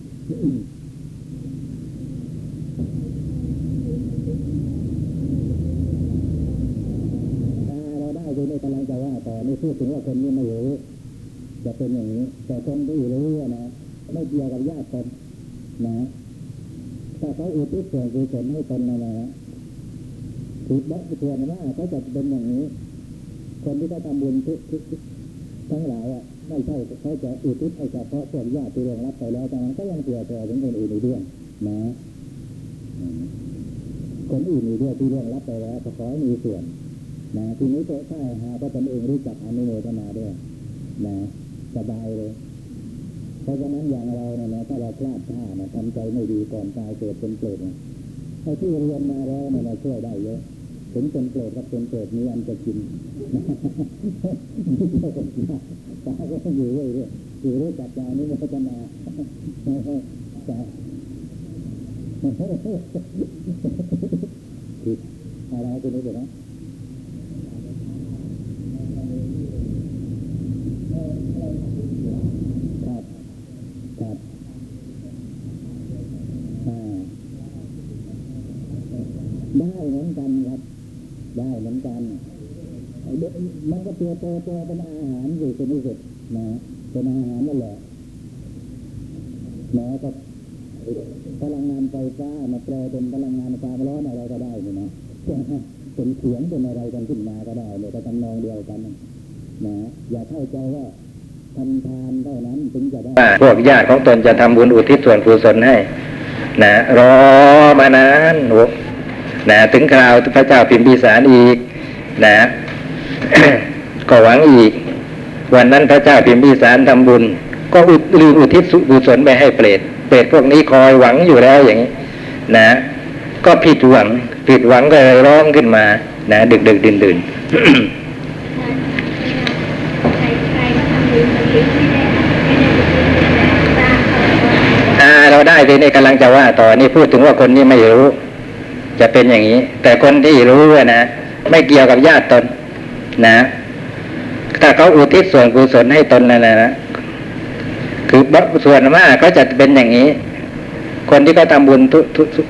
ตาเราได้คือนี่กำ ลังจะว่าต่อนี่พูดถึงว่าคนนี้ไม่รู้จะเป็นอย่างนี้ แต่คนที่รู้อะนะไม่เกี่ยวกับญาติตนนะถ้าเขาอุทิศส่วนกุศลให้ตนนะนะถูกบัตรส่วนว่าเขาจะเป็นอย่างนี้ คนที่เขาทำบุญทุกทุกทุกทั้งหลายอะไม่ใช่เขาจะอุทิศให้เฉพาะพวกญาติที่ร่วงรับไปแล้วแต่นั้นก็ยังเผื่อแผ่ถึงคนอื่นอีกด้วยนะคนอื่นอีกด้วยที่ร่วงรับไปแล้วก็ขอให้มีส่วน นะทีนี้ก็ถ้าหาว่าตนเองรู้จักอนุโมทนาด้วยนะสบายเลย เพราะฉะนั้นอย่างเราเนี่ยนะถ้าเราพลาดท่านะทำใจไม่ดีก่อนตายเกิดเป็นเปรตนะไอ้ที่เรียนมาแล้วเนี่ยนะช่วยได้เยอะถึงเป็นเปรตกับเป็นเปรตมีอันจะกินตาก็อยู่เรื่อยๆอยู่เรู้จักจารนี้มันพัฒนาจ้ะคืออะไรคุณรู้จักไหมครับครับอ่าได้เหมือนกันครับ ได้เหมือนกันไอ้เด็กมันก็ ตัวตัวตัวเป็นอาหารอยู่เป็นที่สุดนะเป็นอาหารนั่นแหละแม้ก็พลังงานไฟฟ้ามาแปลเป็นพลังงานความร้อนอะไรก็ได้นี่นะเป็นเสียงเป็นอะไรกันขึ้นมาก็ได้เลยก็ทำนองเดียวกันนะอย่าเข้าใจว่าทำทานเท่านั้นถึงจะได้พวกญาติของตนจะทำบุญอุทิศส่วนกุศลให้ นะรอมานานโนะถึงคราวพระเจ้าพิมพิสารอีก นะ ก็หวังอีก วันนั้นพระเจ้าพิมพิสารทำบุญ ก็อุลืมอุทิศกุศลไปให้เปรตเปรตพวกนี้คอยหวังอยู่แล้วอย่างนี้นะ ก็ผิดหวัง ผิดหวังก็เลยร้องขึ้นมา นะ ดึกดึกดื่นดื่นเราได้ทีนี้กำลังจะว่าต่อนี่พูดถึงว่าคนนี้ไม่รู้ จะเป็นอย่างนี้ แต่คนที่รู้นะไม่เกี่ยวกับญาติตน นะ ถ้าเขาอุทิศส่วนกุศลให้ตนนั่นแหละนะคือส่วนมากก็จะเป็นอย่างนี้ คนที่เขาทำบุญทุทุทุ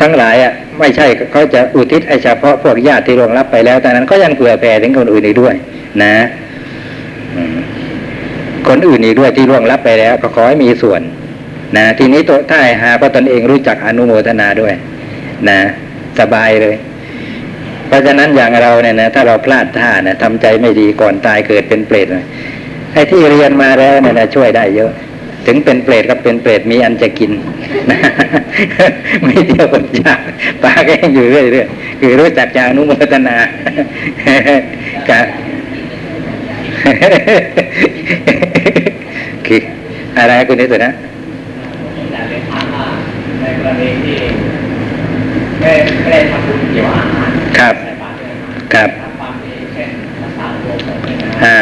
ทั้งหลายอะ ไม่ใช่เขาจะอุทิศไอเฉพาะพวกญาติที่ร่วงรับไปแล้วแต่นั้นก็ยังเผื่อแผ่ถึงคนอื่นอีกด้วย นะคนอื่นอีกด้วยที่ร่วงรับไปแล้ว ก็ขอให้มีส่วน นะทีนี้ตัวถ้าหาว่าตนเองรู้จักอนุโมทนาด้วย นะ สบายเลย เพราะฉะนั้นอย่างเราเนี่ยนะถ้าเราพลาดท่านะทำใจไม่ดีก่อนตายเกิดเป็นเปรตไอ้ที่เรียนมาแล้วเนี่ยนะช่วยได้เยอะ ถึงเป็นเปรตก็เป็นเปรตมีอันจะกินนะไม่เที่ยวคนจากปาก็ยังอยู่เรื่อยๆคือรู้จักจานุโมทนากะคืออะไรคุณนิสุนะอยากเรียนถามว่าในกรณีที่ไม่ได้ทำบุญเกี่ยวอาหาร ครับ ครับฮ่าโรคอะไรนะอ่า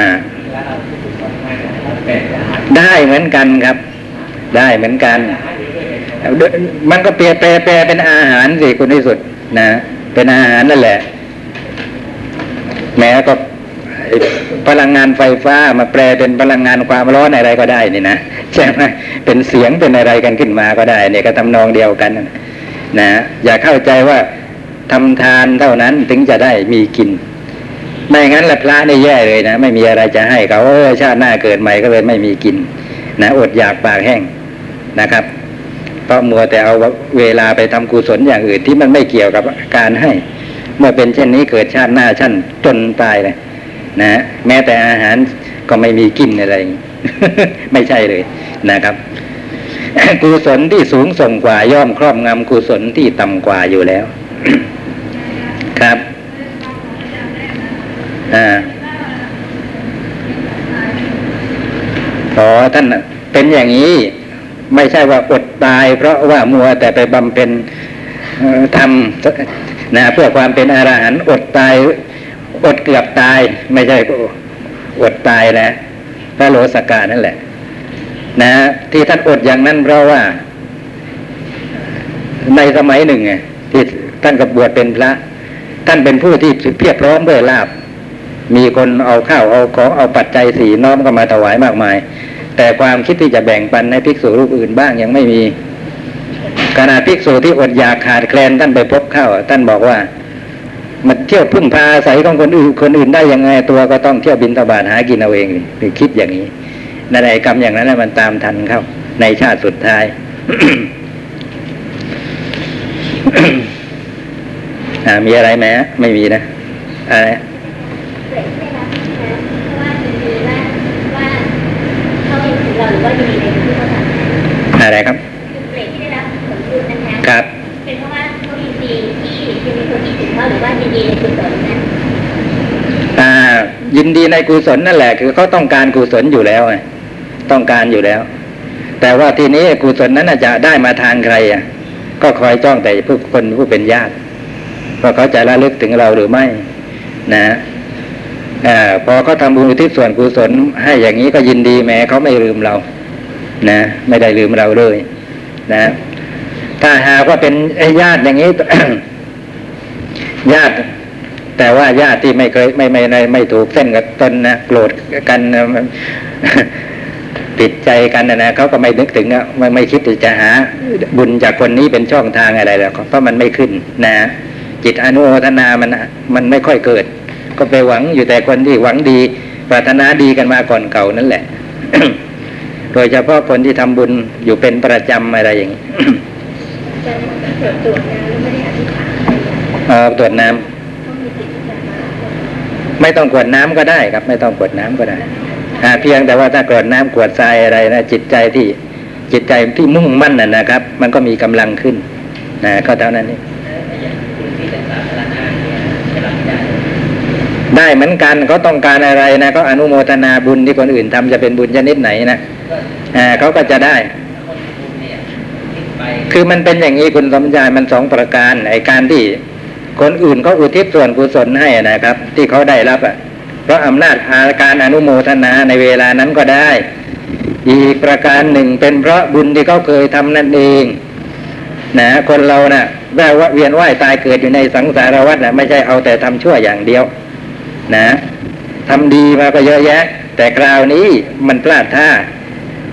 ได้เหมือนกันครับ ได้เหมือนกัน มันก็เปลี่ยนแปลแปลเป็นอาหารสิคุณที่สุดนะเป็นอาหารนั่นแหละ แม้ก็พลังงานไฟฟ้ามาแปลเป็นพลังงานความร้อนอะไรก็ได้นี่นะใช่ไหมเป็นเสียงเป็นอะไรกันขึ้นมาก็ได้เนี่ยก็ทำนองเดียวกันนะอย่าเข้าใจว่า ทำทานเท่านั้นถึงจะได้มีกิน ไม่งั้นละพระนี่แย่เลยนะ ไม่มีอะไรจะให้เขาเออชาติหน้าเกิดใหม่ก็เลยไม่มีกิน นะอดอยากปากแห้งนะครับ เพราะมัวแต่เอาเวลาไปทำกุศลอย่างอื่นที่มันไม่เกี่ยวกับการให้ เมื่อเป็นเช่นนี้เกิดชาติหน้าชั้นจนตายเลยนะแม้แต่อาหารก็ไม่มีกินอะไร ไม่ใช่เลยนะครับกุศลที่สูงส่งกว่าย่อมครอบงำกุศลที่ต่ำกว่าอยู่แล้ว ครับอ่าขอท่านเป็นอย่างนี้ ไม่ใช่ว่าอดตาย เพราะว่ามัวแต่ไปบำเพ็ญทำนะเพื่อความเป็นอรหันต์อดตาย อดเกือบตาย ไม่ใช่อดตายแล้วพระโลสกานั่นแหละ นะ ที่ท่านอดอย่างนั้นเพราะว่า ในสมัยหนึ่งไงที่ท่านกับบวชเป็นพระ ท่านเป็นผู้ที่เพียบพร้อมด้วยลาบ มีคนเอาข้าวเอาของเอาปัจจัยสีน้อมก็มาถวายมากมาย แต่ความคิดที่จะแบ่งปันให้ภิกษุรูปอื่นบ้างยังไม่มีขณะภิกษุที่อดอยากขาดแคลนท่านไปพบข้าวท่านบอกว่ามันเที่ยวพึ่งพาอาศัยของคนอื่นคนอื่นได้ยังไงตัวก็ต้องเที่ยวบินตบาทหากินเอาเองหรือคิดอย่างนี้นั่นไอกรรมอย่างนั้นมันตามทันเข้าในชาติสุดท้าย อ่า มีอะไรไหมไม่มีนะอะไรอะไรครับครับเป็นเพราะว่าเขายินดีที่จะมีคนคิดถึงเขาหรือว่ายินดีในกุศลนั้นอ่า ยินดีในกุศลนั่นแหละ คือเขาต้องการกุศลอยู่แล้วไงต้องการอยู่แล้ว แต่ว่าทีนี้กุศลนั้นน่ะจะได้มาทางใครอะ ก็คอยจ้องแต่ผู้คนผู้เป็นญาติ ว่าเขาจะระลึกถึงเราหรือไม่ นะอพอเขาทำบุญอุทิศส่วนกุศลให้อย่างนี้ก็ยินดีแม้เขาไม่ลืมเรา นะ ไม่ได้ลืมเราเลย นะ ถ้าหากว่าเป็นญาติอย่างนี้ญาติ แต่ว่าญาติที่ไม่เคยไม่ไม่ไม่ไม่ถูกเส้นกับตนนะโกรธกันนะติดใจกันนะนะเขาก็ไม่นึกถึงอะไม่ไม่คิดจะหาบุญจากคนนี้เป็นช่องทางอะไรหรอกเพราะมันไม่ขึ้นนะ จิตอนุโมทนามันมันไม่ค่อยเกิด ก็ไปหวังอยู่แต่คนที่หวังดี ปรารถนาดีกันมาก่อนเก่านั่นแหละ โดยเฉพาะคนที่ทำบุญอยู่เป็นประจำอะไรอย่างนี้ตรวจตรวจงานแล้วไม่ได้อธิษฐานอะไรอย่างเอ่อตรวจน้ำต้องมีจิตที่จะมาไม่ต้องกวดน้ำก็ได้ครับ ไม่ต้องกวดน้ำก็ได้เพียงแต่ว่าถ้ากวดน้ำกวดทรายอะไรนะจิตใจที่จิตใจที่มุ่งมั่นน่ะนะครับ มันก็มีกำลังขึ้นนะก็เท่านั้นเอง ได้เหมือนกันเขาต้องการอะไรนะเขาอนุโมทนาบุญที่คนอื่นทำจะเป็นบุญชนิดไหนนะเขาก็จะได้ คือมันเป็นอย่างนี้คุณสมชายมันสองประการไอการที่คนอื่นเขาอุทิศส่วนกุศลให้นะครับ ที่เขาได้รับอะ เพราะอำนาจอาการอนุโมทนาในเวลานั้นก็ได้ อีกประการหนึ่งเป็นเพราะบุญที่เขาเคยทำนั่นเองนะคนเรานะ่ะแววว่าเวียนว่ายตายเกิดอยู่ในสังสารวัฏนะไม่ใช่เอาแต่ทำชั่วอย่างเดียว นะทำดีมาก็เยอะแยะ แต่คราวนี้มันพลาดท่า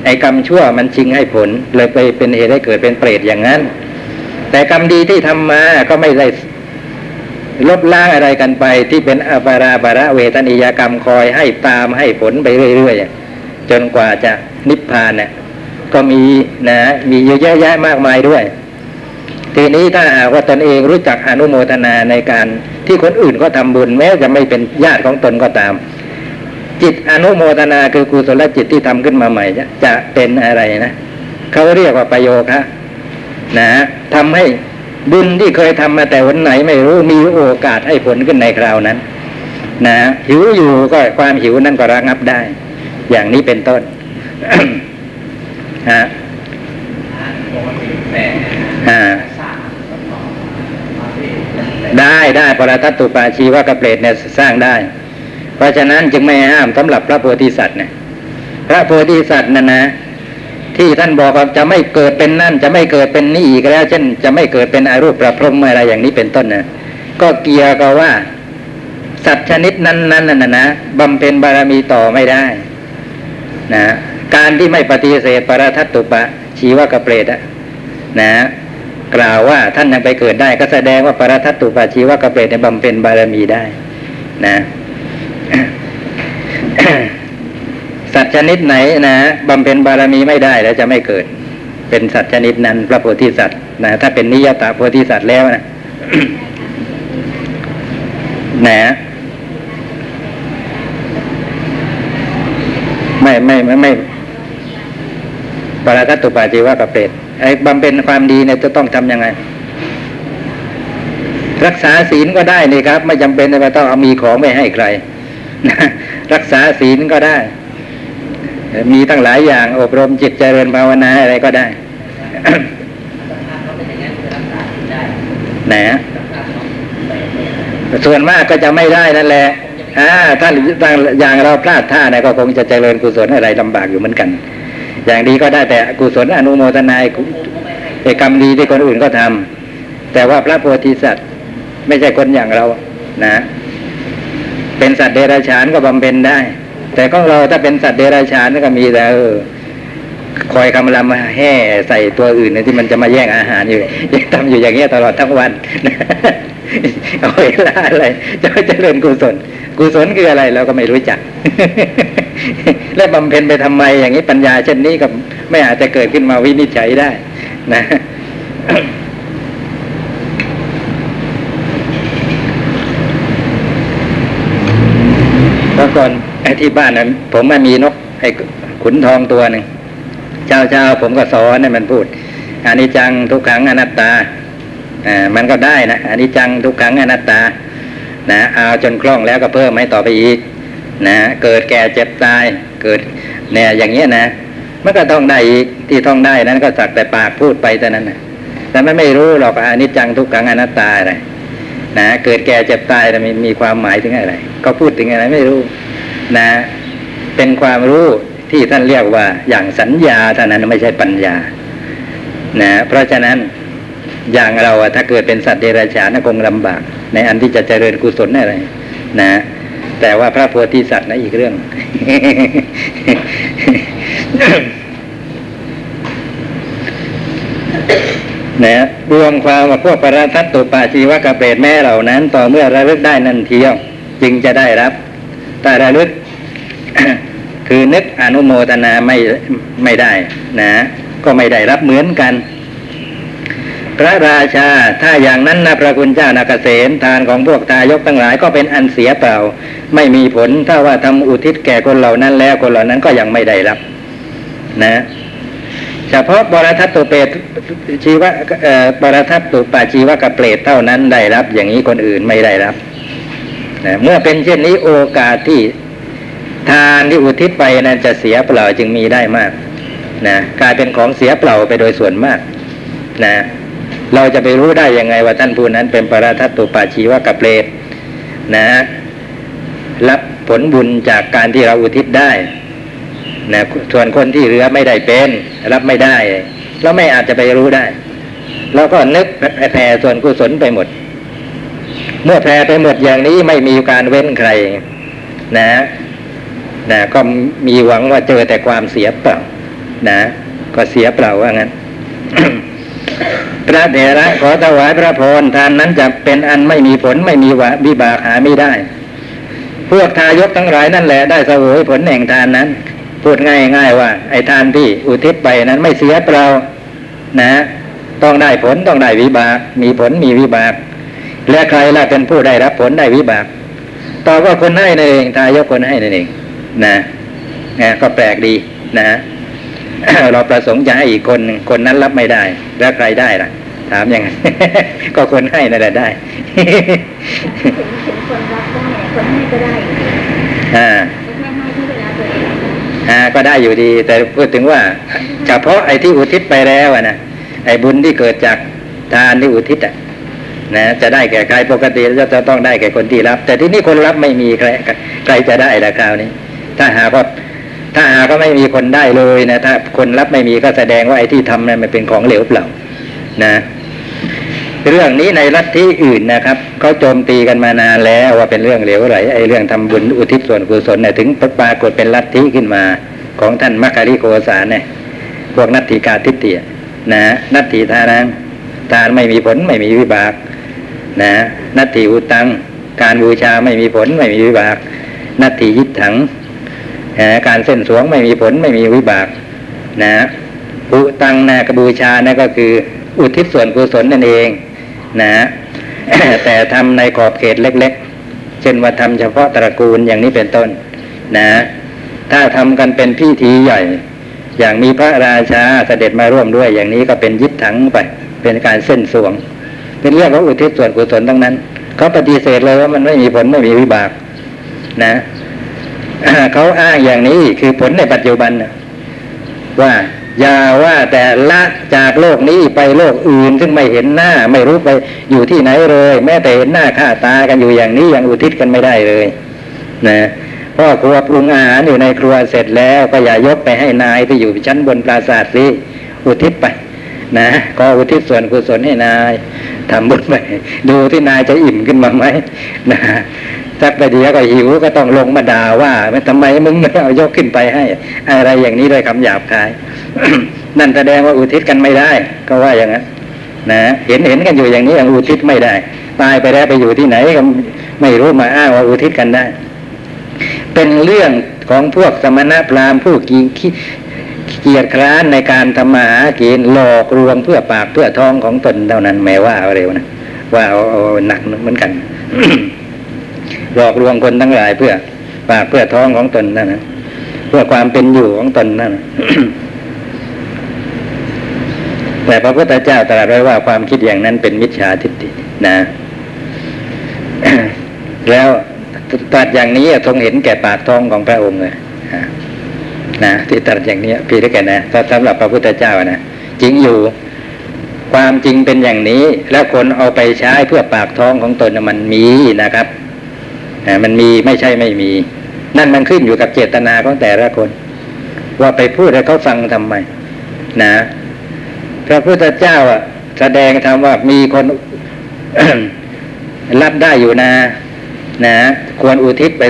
ไอ้กรรมชั่วมันชิงให้ผล เลยไปเป็นเหตุให้เกิดเป็นเปรตอย่างนั้น แต่กรรมดีที่ทำมาก็ไม่ได้ลบล้างอะไรกันไปที่เป็นอปาราบาระเวทนิยกรรมคอยให้ตามให้ผลไปเรื่อยๆจนกว่าจะนิพพานเนี่ยก็มีนะมีเยอะแยะมากมายด้วย ทีนี้ถ้าหากว่าตนเองรู้จักอนุโมทนาในการที่คนอื่นก็ทำบุญแม้จะไม่เป็นญาติของตนก็ตาม จิตอนุโมทนาคือกุศลจิตที่ทำขึ้นมาใหม่ จะเป็นอะไรนะเขาเรียกว่าประโยคะนะทำให้บุญที่เคยทำมาแต่วันไหนไม่รู้มีโอกาสให้ผลขึ้นในคราวนั้น นะหิวอยู่ก็ความหิวนั่นก็ระงับได้ อย่างนี้เป็นต้นฮะอ่า ได้ได้ปรทัตตุปาชีวกเปรตเนี่ยสร้างได้ เพราะฉะนั้นจึงไม่ห้ามสำหรับพระโพธิสัตว์เนี่ยพระโพธิสัตว์นั่นนะ ที่ท่านบอกว่าจะไม่เกิดเป็นนั่น จะไม่เกิดเป็นนี่อีกแล้ว เช่น จะไม่เกิดเป็นอารูปประพรมอะไรอย่างนี้เป็นต้นนะก็เกี่ยวกับว่า สัตว์ชนิดนั้นนั้นน่ะนะบำเพ็ญบารมีต่อไม่ได้ นะ การที่ไม่ปฏิเสธปรทัตตุปะชีวกเปรตอะนะ กล่าวว่าท่านยังไปเกิดได้ก็แสดงว่าปรทัตตุปะชีวกเปรตในบำเพ็ญบารมีได้ นะสัตว์ชนิดไหนนะบำเพ็ญบารมีไม่ได้แล้วจะไม่เกิด เป็นสัตว์ชนิดนั้น พระโพธิสัตว์นะถ้าเป็นนิยตาโพธิสัตว์แล้วนะนะไม่ไม่ไม่ไม่ปราทัตตุปาจีวะกับเปรต ไอ้บำเพ็ญความดีเนี่ยจะต้องทำยังไง รักษาศีลก็ได้นี่ครับ ไม่จำเป็นว่ต้องเอามีของไม่ให้ใครนะรักษาศีลก็ได้ มีตั้งหลายอย่างอบรมจิตเจริญภาวนาอะไรก็ได้นะส่วนมากก็จะไม่ได้นั่นแหละอ่าถ้าอย่างเราพลาดท่าเนี่ยก็คงจะเจริญกุศลอะไรลำบากอยู่เหมือนกัน อย่างดีก็ได้แต่กุศลอนุโมทนาไอ้กรรมดีที่คนอื่นก็ทำแต่ว่าพระโพธิสัตว์ ไม่ใช่คนอย่างเรานะ เป็นสัตว์เดรัจฉานก็บำเพ็ญได้ แต่ของเราถ้าเป็นสัตว์เดรัจฉานก็มีแต่เออคอยคำรำมาแห่ใส่ตัวอื่นนยที่มันจะมาแย่งอาหารอยู่ยังทำอยู่อย่างเงี้ยตลอดทั้งวัน เอาเวลาอะไรจะเจริญกุศล กุศลคืออะไรเราก็ไม่รู้จัก และบำเพ็ญไปทำไมอย่างนี้ปัญญาเช่นนี้ก็ไม่อาจจะเกิดขึ้นมาวินิจฉัยได้ นะเมื่อก่อนไอ้ที่บ้านนั้นผมมันมีนกไอ้ขุนทองตัวหนึ่งเช้าเช้าผมก็สอนให้มันพูดอานิจจังทุกขังอนัตตา มันก็ได้นะอานิจจังทุกขังอนัตตา นะเอาจนคล่องแล้วก็เพิ่มให้ต่อไปอีก นะเกิดแก่เจ็บตายเกิดเนี่ยอย่างเงี้ยนะมันก็ต้องได้อีกที่ต้องได้นั้นก็สักแต่ปากพูดไปแต่นั้นนะแต่มันไม่รู้หรอกอนิจจังทุกขังอนัตตาอะไรนะเกิดแก่เจ็บตายแต่มีมีความหมายถึงอะไร ก็พูดถึงอะไรไม่รู้ นะ เป็นความรู้ที่ท่านเรียกว่าอย่างสัญญาเท่านั้นไม่ใช่ปัญญา นะ เพราะฉะนั้น อย่างเราอะถ้าเกิดเป็นสัตว์เดรัจฉานคงลำบาก ในอันที่จะเจริญกุศลอะไร นะ แต่ว่าพระโพธิสัตว์นะอีกเรื่อง นะรวมความว่าพวกปรทัตตุปาชีวกะเปรตแม่เหล่านั้น ต่อเมื่อระลึกได้นั่นเทียว จึงจะได้รับ แต่ระลึก คือนึกอนุโมทนาไม่ไม่ได้ นะ ก็ไม่ได้รับเหมือนกัน พระราชาถ้าอย่างนั้นนะพระคุณเจ้านาเกษมทานของพวกทายกทั้งหลายก็เป็นอันเสียเปล่า ไม่มีผลถ้าว่าทำอุทิศแก่คนเหล่านั้นแล้วคนเหล่านั้นก็ยังไม่ได้รับ นะ เฉพาะบรทัตตุเปรตชีวะเอ่อบรทัตตุปาชีวกเปรตเท่านั้นได้รับ อย่างนี้คนอื่นไม่ได้รับนะเมื่อเป็นเช่นนี้โอกาสที่ทานที่อุทิศไปนั้นจะเสียเปล่าจึงมีได้มากนะกลายเป็นของเสียเปล่าไปโดยส่วนมาก นะ เราจะไปรู้ได้ยังไงว่าท่านผู้นั้นเป็นปรทัตตุปาชีวกเปรตนะรับผลบุญจากการที่เราอุทิศได้นะส่วนคนที่เหลือไม่ได้เป็น รับไม่ได้เราไม่อาจจะไปรู้ได้เราก็นึกแผ่ส่วนกุศลไปหมด เมื่อแผ่ไปหมดอย่างนี้ไม่มีการเว้นใคร นะนะก็มีหวังว่าเจอแต่ความเสียเปล่า นะ ก็เสียเปล่าว่างั้น พระเถระขอถวายพระพรทานนั้นจะเป็นอันไม่มีผลไม่มีวะวิบากหาไม่ได้ พวกทายกทั้งหลายนั่นแหละได้เสวยผลแห่งทานนั้น พูดง่ายง่ายๆว่า ไอ้ทานที่อุทิศไปนั้นไม่เสียเปล่านะ ต้องได้ผลต้องได้วิบาก มีผลมีวิบาก และใครล่ะเป็นผู้ได้รับผลได้วิบากตอบว่าคนให้นั่นเองทายกคนให้นั่นเองนะนะก็แปลกดีนะ เราประสงค์จะให้อีกคนหนึ่งคนนั้นรับไม่ได้ แล้วใครได้ล่ะ ถามยังไงก็คนให้นั่นแหละได้คนรับได้คนให้ก็ได้อ่าไม่ให้ที่เวลาตัวเองอ่าก็ได้อยู่ดี แต่พูดถึงว่าเฉพาะไอ้ที่อุทิศไปแล้วนะไอ้บุญที่เกิดจากทานที่อุทิศอะนะจะได้แก่ใครปกติแล้วจะต้องได้แก่คนที่รับ แต่ที่นี่คนรับไม่มีใครใครจะได้ละคราวนี้ ถ้าหากว่า ถ้าหาก็ไม่มีคนได้เลยนะถ้าคนรับไม่มีก็แสดงว่าไอ้ที่ทำนั้นมันเป็นของเหลวเปล่านะ เรื่องนี้ในลัทธิอื่นนะครับเขาโจมตีกันมานานแล้วว่าเป็นเรื่องเหลวไหลไอ้เรื่องทำบุญอุทิศส่วนกุศลเนี่ยถึงปรากฏเป็นลัทธิขึ้นมา ของท่านมัคคาริโกสาเนี่ยพวกนัตถิกาทิฏฐินะนัตถิทานังทานไม่มีผลไม่มีวิบาก นะนัตถิอุตัง การบูชาไม่มีผลไม่มีวิบาก นัตถิยิถัง การเส้นสวงไม่มีผลไม่มีวิบากนะอุตังนะกบูชานะก็คือ อุทิศส่วนกุศลนั่นเองนะแต่ทำในขอบเขตเล็ก ๆ เช่นว่าทำเฉพาะตระกูลอย่างนี้เป็นต้น นะ ถ้าทำกันเป็นพิธีใหญ่ อย่างมีพระราชาเสด็จมาร่วมด้วยอย่างนี้ก็เป็นยิดถังไป เป็นการเส้นสวง เป็นเรื่องของอุทิศส่วนกุศลทั้งนั้นเขาปฏิเสธเลยว่ามันไม่มีผลไม่มีวิบาก นะ เขาอ้างอย่างนี้คือผลในปัจจุบันว่าอย่าว่าแต่ละจากโลกนี้ไปโลกอื่นซึ่งไม่เห็นหน้า ไม่รู้ไปอยู่ที่ไหนเลย แม้แต่เห็นหน้าค่าตากันอยู่อย่างนี้ยังอุทิศกันไม่ได้เลยนะพ่อครัวปรุงอาหารอยู่ในครัวเสร็จแล้วก็อย่ายกไปให้นายที่อยู่ชั้นบนปราสาทสิอุทิศไป นะก็อุทิศส่วนกุศลให้นายทำบุญไปดูที่นายจะอิ่มขึ้นมาไหมนะ สักประเดี๋ยวก็หิวก็ต้องลงมาด่าว่าทำไมมึงไม่เอายกขึ้นไปให้ อะไรอย่างนี้ด้วยคำหยาบคาย นั่นแสดงว่าอุทิศกันไม่ได้ ก็ว่าอย่างนั้นนะเห็นเห็นกันอยู่อย่างนี้อุทิศไม่ได้ ตายไปแล้วไปอยู่ที่ไหนก็ไม่รู้มาอ้างว่าอุทิศกันได้ เป็นเรื่องของพวกสมณพราหมณ์ผู้กีเกียรคร้านในการทำมาหากินหลอกลวงเพื่อปากเพื่อท้องของตนเท่านั้นแม้ว่าเอาเร็วนะว่าเอาหนักเหมือนกัน หลอกลวงคนทั้งหลายเพื่อปากเพื่อท้องของตนนั่นนะเพื่อความเป็นอยู่ของตนนั่นนะแต่พระพุทธเจ้าตรัสไว้ว่าความคิดอย่างนั้นเป็นมิจฉาทิฏฐินะแล้วตรัสอย่างนี้ทรงเห็นแก่ปากท้องของพระองค์เลยนะที่ตรัสอย่างนี้พี่ได้แก่นะสำหรับพระพุทธเจ้านะจริงอยู่ความจริงเป็นอย่างนี้ แล้วคนเอาไปใช้เพื่อปากท้องของตนมันมีนะครับ มันมีไม่ใช่ไม่มี นั่นมันขึ้นอยู่กับเจตนาของแต่ละคน ว่าไปพูดให้เขาฟังทำไม นะพระพุทธเจ้าอะ แสดงธรรมว่ามีคนรับได้อยู่นะ นะ ควรอุทิศไป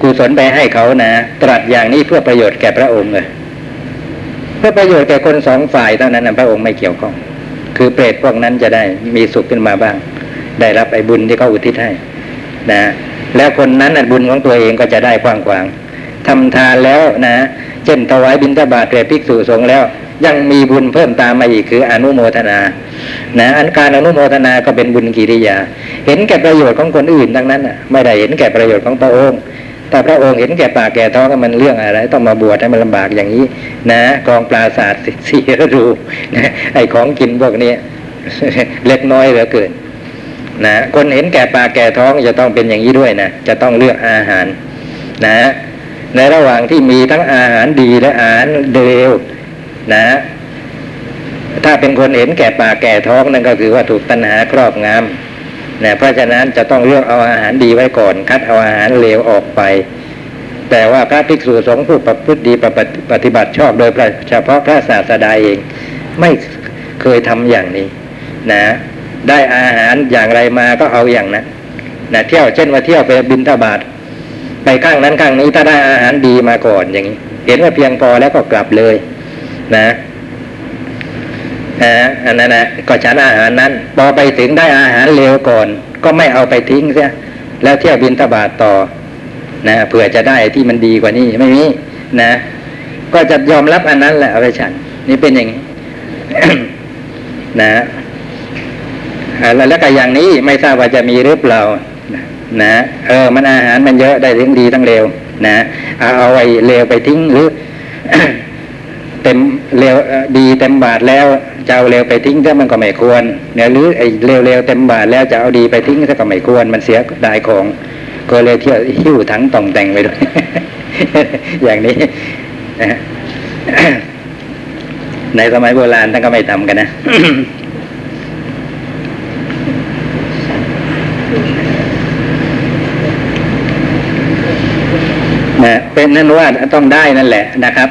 กุศลไปให้เขานะตรัสอย่างนี้เพื่อประโยชน์แก่พระองค์เลยเพื่อประโยชน์แก่คนสองฝ่ายเท่านั้นนะพระองค์ไม่เกี่ยวข้อง คือเปรตพวกนั้นจะได้มีสุขขึ้นมาบ้าง ได้รับไอ้บุญที่เขาอุทิศให้ นะแล้วคนนั้นบุญของตัวเองก็จะได้กว้างขวางทำทานแล้วนะเช่นถวายบิณฑบาตแก่ภิกษุสงฆ์แล้ว ยังมีบุญเพิ่มตามมาอีกคืออนุโมทนา นะ อันการอนุโมทนาก็เป็นบุญกิริยา เห็นแก่ประโยชน์ของคนอื่นทั้งนั้นอะไม่ได้เห็นแก่ประโยชน์ของพระองค์ แต่พระองค์เห็นแก่ปากแก่ท้องมันเรื่องอะไร ต้องมาบวชให้มันลำบากอย่างนี้ นะกองปราศาสตร์สี่ฤดูนะไอ้ของกินพวกนี้เล็กน้อยเหลือเกิน นะคนเห็นแก่ปากแก่ท้องจะต้องเป็นอย่างนี้ด้วยนะจะต้องเลือกอาหารนะในระหว่างที่มีทั้งอาหารดีและอาหารเลวนะ ถ้าเป็นคนเห็นแก่ปากแก่ท้องนั่นก็คือว่าถูกตัณหาครอบงำนะเพราะฉะนั้นจะต้องเลือกเอาอาหารดีไว้ก่อน คัดเอาอาหารเลวออกไป แต่ว่าพระภิกษุสงฆ์ผู้ประพฤติดีปฏิบัติชอบโดยเฉพาะพระศาสดาเอง ไม่เคยทำอย่างนี้ นะ ได้อาหารอย่างไรมาก็เอาอย่างนั้นนะเที่ยวเช่นว่าเที่ยวไปบินทบาทไปข้างนั้นข้างนี้ถ้าได้อาหารดีมาก่อนอย่างนี้ เห็นว่าเพียงพอแล้วก็กลับเลย นะนะอันนั้นนะก็ฉันอาหารนั้น พอไปถึงได้อาหารเลวก่อน ก็ไม่เอาไปทิ้งเสียแล้วเที่ยวบินทบาทต่อ นะเผื่อจะได้ที่มันดีกว่านี้ไม่มีนะ ก็จะยอมรับอันนั้นแหละเอาไปฉัน นี่เป็นอย่างนี้นะ แล้วก็อย่างนี้ไม่ทราบว่าจะมีหรือเปล่านะเออ มันอาหารมันเยอะได้ทั้งดีทั้งเร็วนะเอาเอาไอ้เลวไปทิ้งหรือเต็มเร็วดีเต็มบาทแล้วจะเอาเร็วไปทิ้งถ้ามันก็ไม่ควรเนี่ยหรือไอ้เร็วเร็วเต็มบาทแล้วจะเอาดีไปทิ้งถ้าก็ไม่ควร มันเสียดายของ ก็เลยเที่ยวหิ้วถังต่องแต่งไปด้วยอย่างนี้ในสมัยโบราณท่านก็ไม่ทำกันนะ เป็นนั่นว่าต้องได้นั่นแหละนะครับ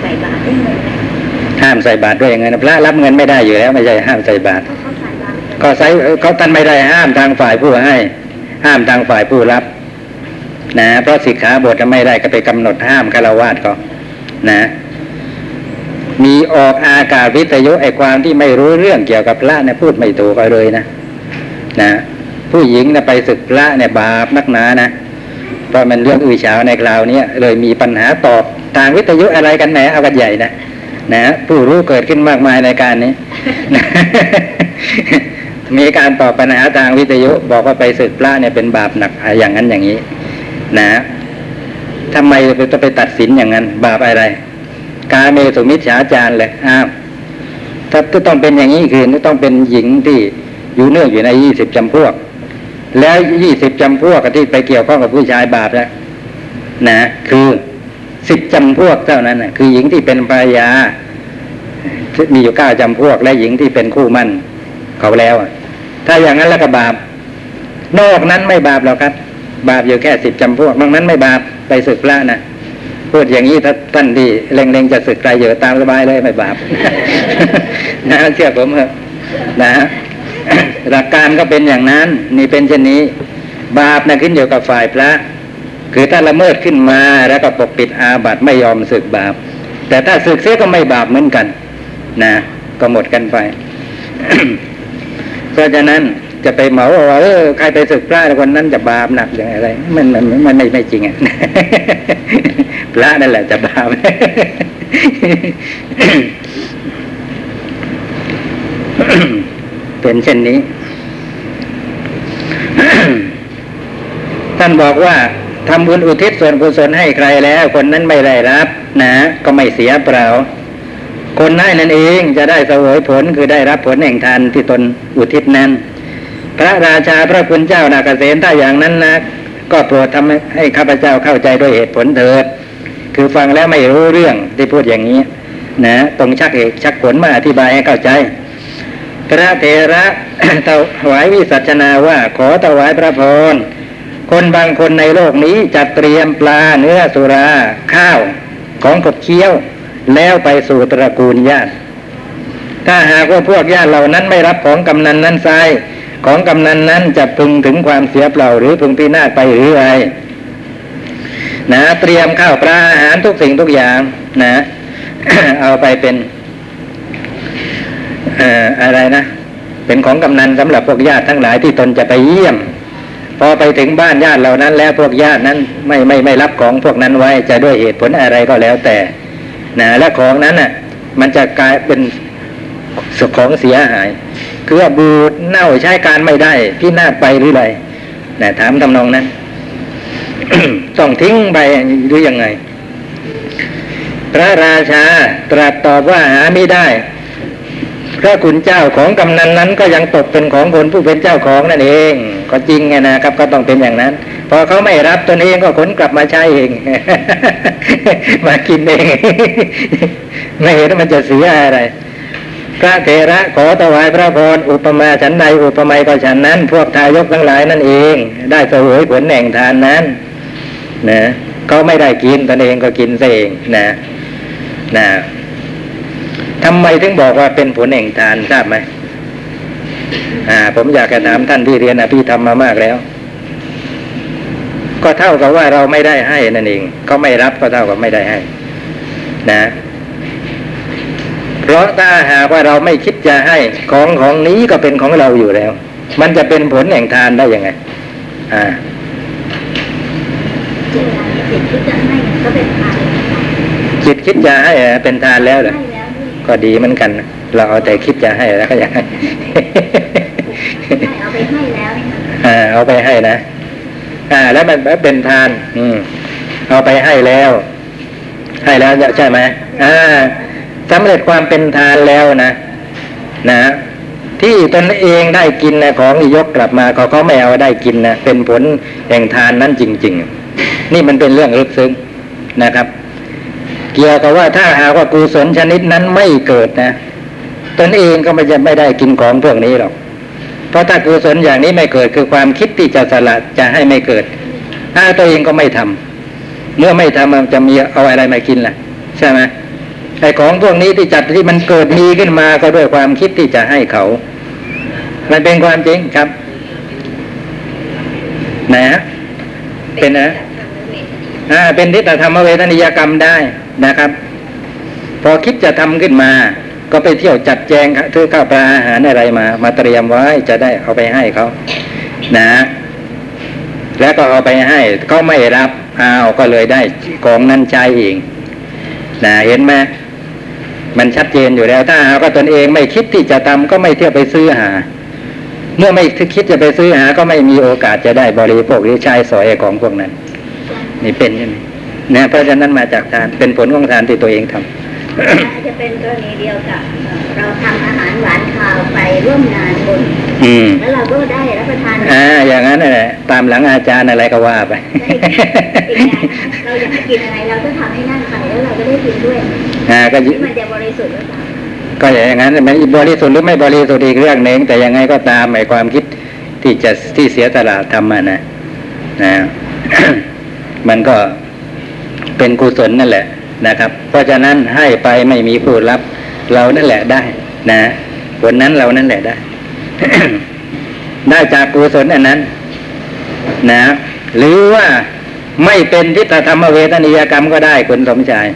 ใส่บาตรได้เงินไหมห้ามใส่บาตรด้วยเงินพระรับเงินไม่ได้อยู่แล้ว ไม่ใช่ห้ามใส่บาตรเพราะเขาใส่บาตรก็ใส่เขาท่านไม่ได้ห้ามทางฝ่ายผู้ให้ ห้ามทางฝ่ายผู้รับ นะเพราะสิกขาบทไม่ได้ก็ไปกำหนดห้ามคารวาสก็นะ มีออกอากาศวิทยุไอความที่ไม่รู้เรื่องเกี่ยวกับพระเนี่ยพูดไม่ถูกเอาเลยนะ นะ ผู้หญิงนะไปศึกพระเนี่ยบาปนักหนานะเพราะมันเรื่องอื้อฉาวในคราวนี้เลยมีปัญหาตอบทางวิทยุอะไรกันแหนเอากันใหญ่นะนะผู้รู้เกิดขึ้นมากมายในการนี้ มีการตอบปัญหาทางวิทยุ บอกว่าไปศึกพระเนี่ยเป็นบาปหนักอย่างนั้นอย่างนี้ นะทำไมจะไปตัดสินอย่างนั้น บาปอะไร กาเมสุมิจฉาจารเลยอ้าวถ้าต้องเป็นอย่างนี้คือต้องเป็นหญิงที่อยู่เนื่องอยู่ในยี่สิบจำพวก แล้วยี่สิบจำพวกที่ไปเกี่ยวข้องกับผู้ชายบาปแล้วนะคือสิบจำพวกเท่านั้นนะคือหญิงที่เป็นภรรยามีอยู่เก้าจำพวก และหญิงที่เป็นคู่มั่นเขาแล้วถ้าอย่างนั้นแล้วก็บาป นอกนั้นไม่บาปหรอกครับ บาปอยู่แค่สิบจำพวกนอกนั้นไม่บาปไปศึกพระนะพูดอย่างนี้ถ้าท่านที่เล็งๆจะศึกใครเยอะตามสบายเลยไม่บาปนะเชื่อผมเถอะนะ หลักการก็เป็นอย่างนั้น นี่เป็นเช่นนี้ บาปนะขึ้นอยู่กับฝ่ายพระ คือถ้าละเมิดขึ้นมาแล้วก็ปกปิดอาบัติไม่ยอมศึกบาป แต่ถ้าศึกเสียก็ไม่บาปเหมือนกัน นะก็หมดกันไปเพราะฉะนั้นจะไปเหมาว่าเออใครไปศึกพระคนนั้นจะบาปหนักอย่างไร มันมันมันไม่ไม่จริงอะพระนั่นแหละจะบาป เป็นเช่นนี้ ท่านบอกว่าทำบุญอุทิศส่วนกุศลให้ใครแล้ว คนนั้นไม่ได้รับ นะ ก็ไม่เสียเปล่า คนนั้นนั่นเองจะได้เสวยผลคือได้รับผลแห่งทานที่ตนอุทิศนั้น พระราชาพระคุณเจ้านาเกษตรถ้าอย่างนั้นนะก็โปรดทำให้ให้ข้าพเจ้าเข้าใจด้วยเหตุผลเถิด คือฟังแล้วไม่รู้เรื่องที่พูดอย่างนี้ นะตรงชักเหตุชักผลมาอธิบายให้เข้าใจ พระเถระถวายวิสัชนาว่าขอถวายพระพรคนบางคนในโลกนี้จัดเตรียมปลาเนื้อสุรา ข้าวของขบเคี้ยว แล้วไปสู่ตระกูลญาติ ถ้าหากว่าพวกญาติเหล่านั้นไม่รับของกำนันนั้นไซของกำนันนั้นจะพึงถึงความเสียเปล่าหรือพึงพินาศไปหรือไรนะเตรียมข้าวปลาอาหารทุกสิ่งทุกอย่างนะ เอาไปเป็น อะไรนะ เป็นของกำนันสำหรับพวกญาติทั้งหลายที่ตนจะไปเยี่ยม พอไปถึงบ้านญาติเหล่านั้น แล้วพวกญาตินั้นไม่ไม่ไม่รับของพวกนั้นไว้จะด้วยเหตุผลอะไรก็แล้วแต่นะและของนั้นน่ะ มันจะกลายเป็นของเสียหาย คือบูดเน่าใช้การไม่ได้พินาไปหรือไรนะถามทำนองนั้นต้องทิ้งไปหรือยังไง พระราชาตรัสตอบว่าหาไม่ได้ พระคุณเจ้าของกำนันนั้นก็ยังตกเป็นของคนผู้เป็นเจ้าของนั่นเอง ก็จริงไงนะครับ ก็ต้องเป็นอย่างนั้น พอเขาไม่รับตนเองก็ขนกลับมาใช้เอง มากินเอง ไม่เห็นมันจะเสียอะไรพระเถระขอถวายพระพรอุปมาฉันใดอุปไมยก็ฉันนั้น พวกทายกทั้งหลายนั่นเอง ได้เสวยผลแห่งทานนั้นนะเขาไม่ได้กินตนเองก็กินเองนะนะ ทำไมถึงบอกว่าเป็นผลแห่งทานทราบไหมอ่า ผมอยากจะถามท่านที่เรียนอภิธรรมมามากแล้ว ก็เท่ากับว่าเราไม่ได้ให้นั่นเองเขาไม่รับก็เท่ากับไม่ได้ให้ นะ เพราะถ้าหากว่าเราไม่คิดจะให้ของของนี้ก็เป็นของเราอยู่แล้ว มันจะเป็นผลแห่งทานได้ยังไง อ่าเจออะไรเด็กที่จะให้ก็เป็นทานจิตคิดจะให้อะเป็นทานแล้วเหรอให้แล้วด้วย ก็ดีเหมือนกันนะเราเอาแต่คิดจะให้แล้วก็อยากให้ให้เอาไปให้แล้วนี่ค่ะอ่า เอาไปให้นะอ่า แล้วมันเป็นทาน อืม เอาไปให้แล้ว ให้แล้วใช่ไหมอ่าสำเร็จความเป็นทานแล้วนะนะที่ตนเองได้กินนะของที่ยกกลับมาเขาเขาไม่เอาได้กินนะเป็นผลแห่งทานนั้นจริง ๆ นี่มันเป็นเรื่องลึกซึ้งนะครับ เกี่ยวกับว่าถ้าหากว่ากุศลชนิดนั้นไม่เกิดนะตนเองก็ไม่จะไม่ได้กินของพวกนี้หรอก เพราะถ้ากุศลอย่างนี้ไม่เกิดคือความคิดที่จะสละจะให้ไม่เกิด ถ้าตัวเองก็ไม่ทำเมื่อไม่ทำมันจะมีเอาอะไรมากินล่ะ ใช่ไหมไอ้ของพวกนี้ที่จัดที่มันเกิดมีขึ้นมาก็ด้วยความคิดที่จะให้เขา มันเป็นความจริงครับ นะ เป็นนะ เป็นทิฏฐธรรมเวทนิยกรรมได้นะครับ พอคิดจะทำขึ้นมา ก็ไปเที่ยวจัดแจงซื้อข้าวปลาอาหารอะไรมา มาเตรียมไว้จะได้เอาไปให้เขานะ แล้วก็เอาไปให้เขาไม่รับอ้าวก็เลยได้ของนั้นใช้เองนะเห็นไหมมันชัดเจนอยู่แล้วถ้าหากว่าตนเองไม่คิดที่จะทำก็ไม่เที่ยวไปซื้อหา เมื่อไม่คิดจะไปซื้อหา ก็ไม่มีโอกาสจะได้บริโภคหรือใช้สอยของพวกนั้น นี่เป็นใช่ไหมนะเพราะฉะนั้นมาจากทานเป็นผลของทานที่ตัวเองทำอาจจะเป็นกรณีเดียวกับเอ่อเราทำอาหารหวานคาวไปร่วมงานบุญอืมแล้วเราก็ได้รับประทานอ่าอย่างนั้นน่ะแหละตามหลังอาจารย์อะไรก็ว่าไปอีกอย่างนะเราอยากจะกินอะไรเราก็ทำให้นั่นไปแล้วเราก็ได้กินด้วยอ่าก็ยิที่มันจะบริสุทธิ์หรือเปล่าก็อย่างนั้นมันบริสุทธิ์หรือไม่บริสุทธิ์อีกเรื่องหนึ่งแต่ยังไงก็ตามหมายความคิดที่จะที่เสียตลาดทำมานะนะ มันก็เป็นกุศลนั่นแหละนะครับ เพราะฉะนั้นให้ไปไม่มีผู้รับ เรานั่นแหละได้ นะผลนั้นเรานั่นแหละได้ ได้จากกุศลอันนั้น นะ หรือว่าไม่เป็นทิฏฐธรรมเวทนิยกรรมก็ได้คุณสมชาย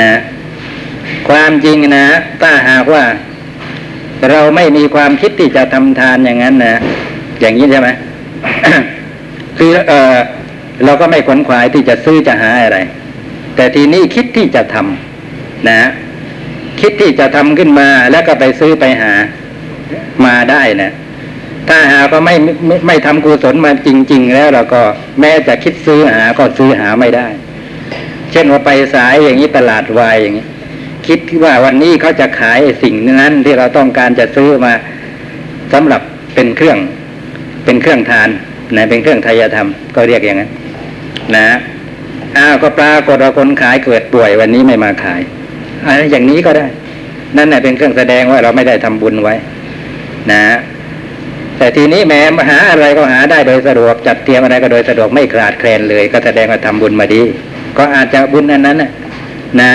นะ ความจริงนะถ้าหากว่า เราไม่มีความคิดที่จะทำทานอย่างนั้นนะอย่างนี้ใช่ไหมคือเออ เราก็ไม่ขวนขวายที่จะซื้อจะหาอะไร แต่ทีนี้คิดที่จะทำนะ คิดที่จะทำขึ้นมาแล้วก็ไปซื้อไปหามาได้นะถ้าหากว่าไม่ไม่ไม่ทำกุศลมาจริง ๆ แล้วเราก็แม้จะคิดซื้อหาก็ซื้อหาไม่ได้ เช่นว่าไปสายอย่างนี้ตลาดวายอย่างนี้คิดว่าวันนี้เขาจะขายสิ่งนั้นที่เราต้องการจะซื้อมาสำหรับเป็นเครื่อง เป็นเครื่องทานนะเป็นเครื่องทายธรรมก็เรียกอย่างนั้น นะอ้าวก็ปรากฏว่าคนขายเกิดป่วยวันนี้ไม่มาขายอะไรอย่างนี้ก็ได้ นั่นแหละเป็นเครื่องแสดงว่าเราไม่ได้ทำบุญไว้ นะ แต่ทีนี้แม้มาหาอะไรก็หาได้โดยสะดวกจัดเตรียมอะไรก็โดยสะดวกไม่ขาดแคลนเลย ก็แสดงว่าทำบุญมาดี ก็อาจจะบุญอันนั้นนะนะ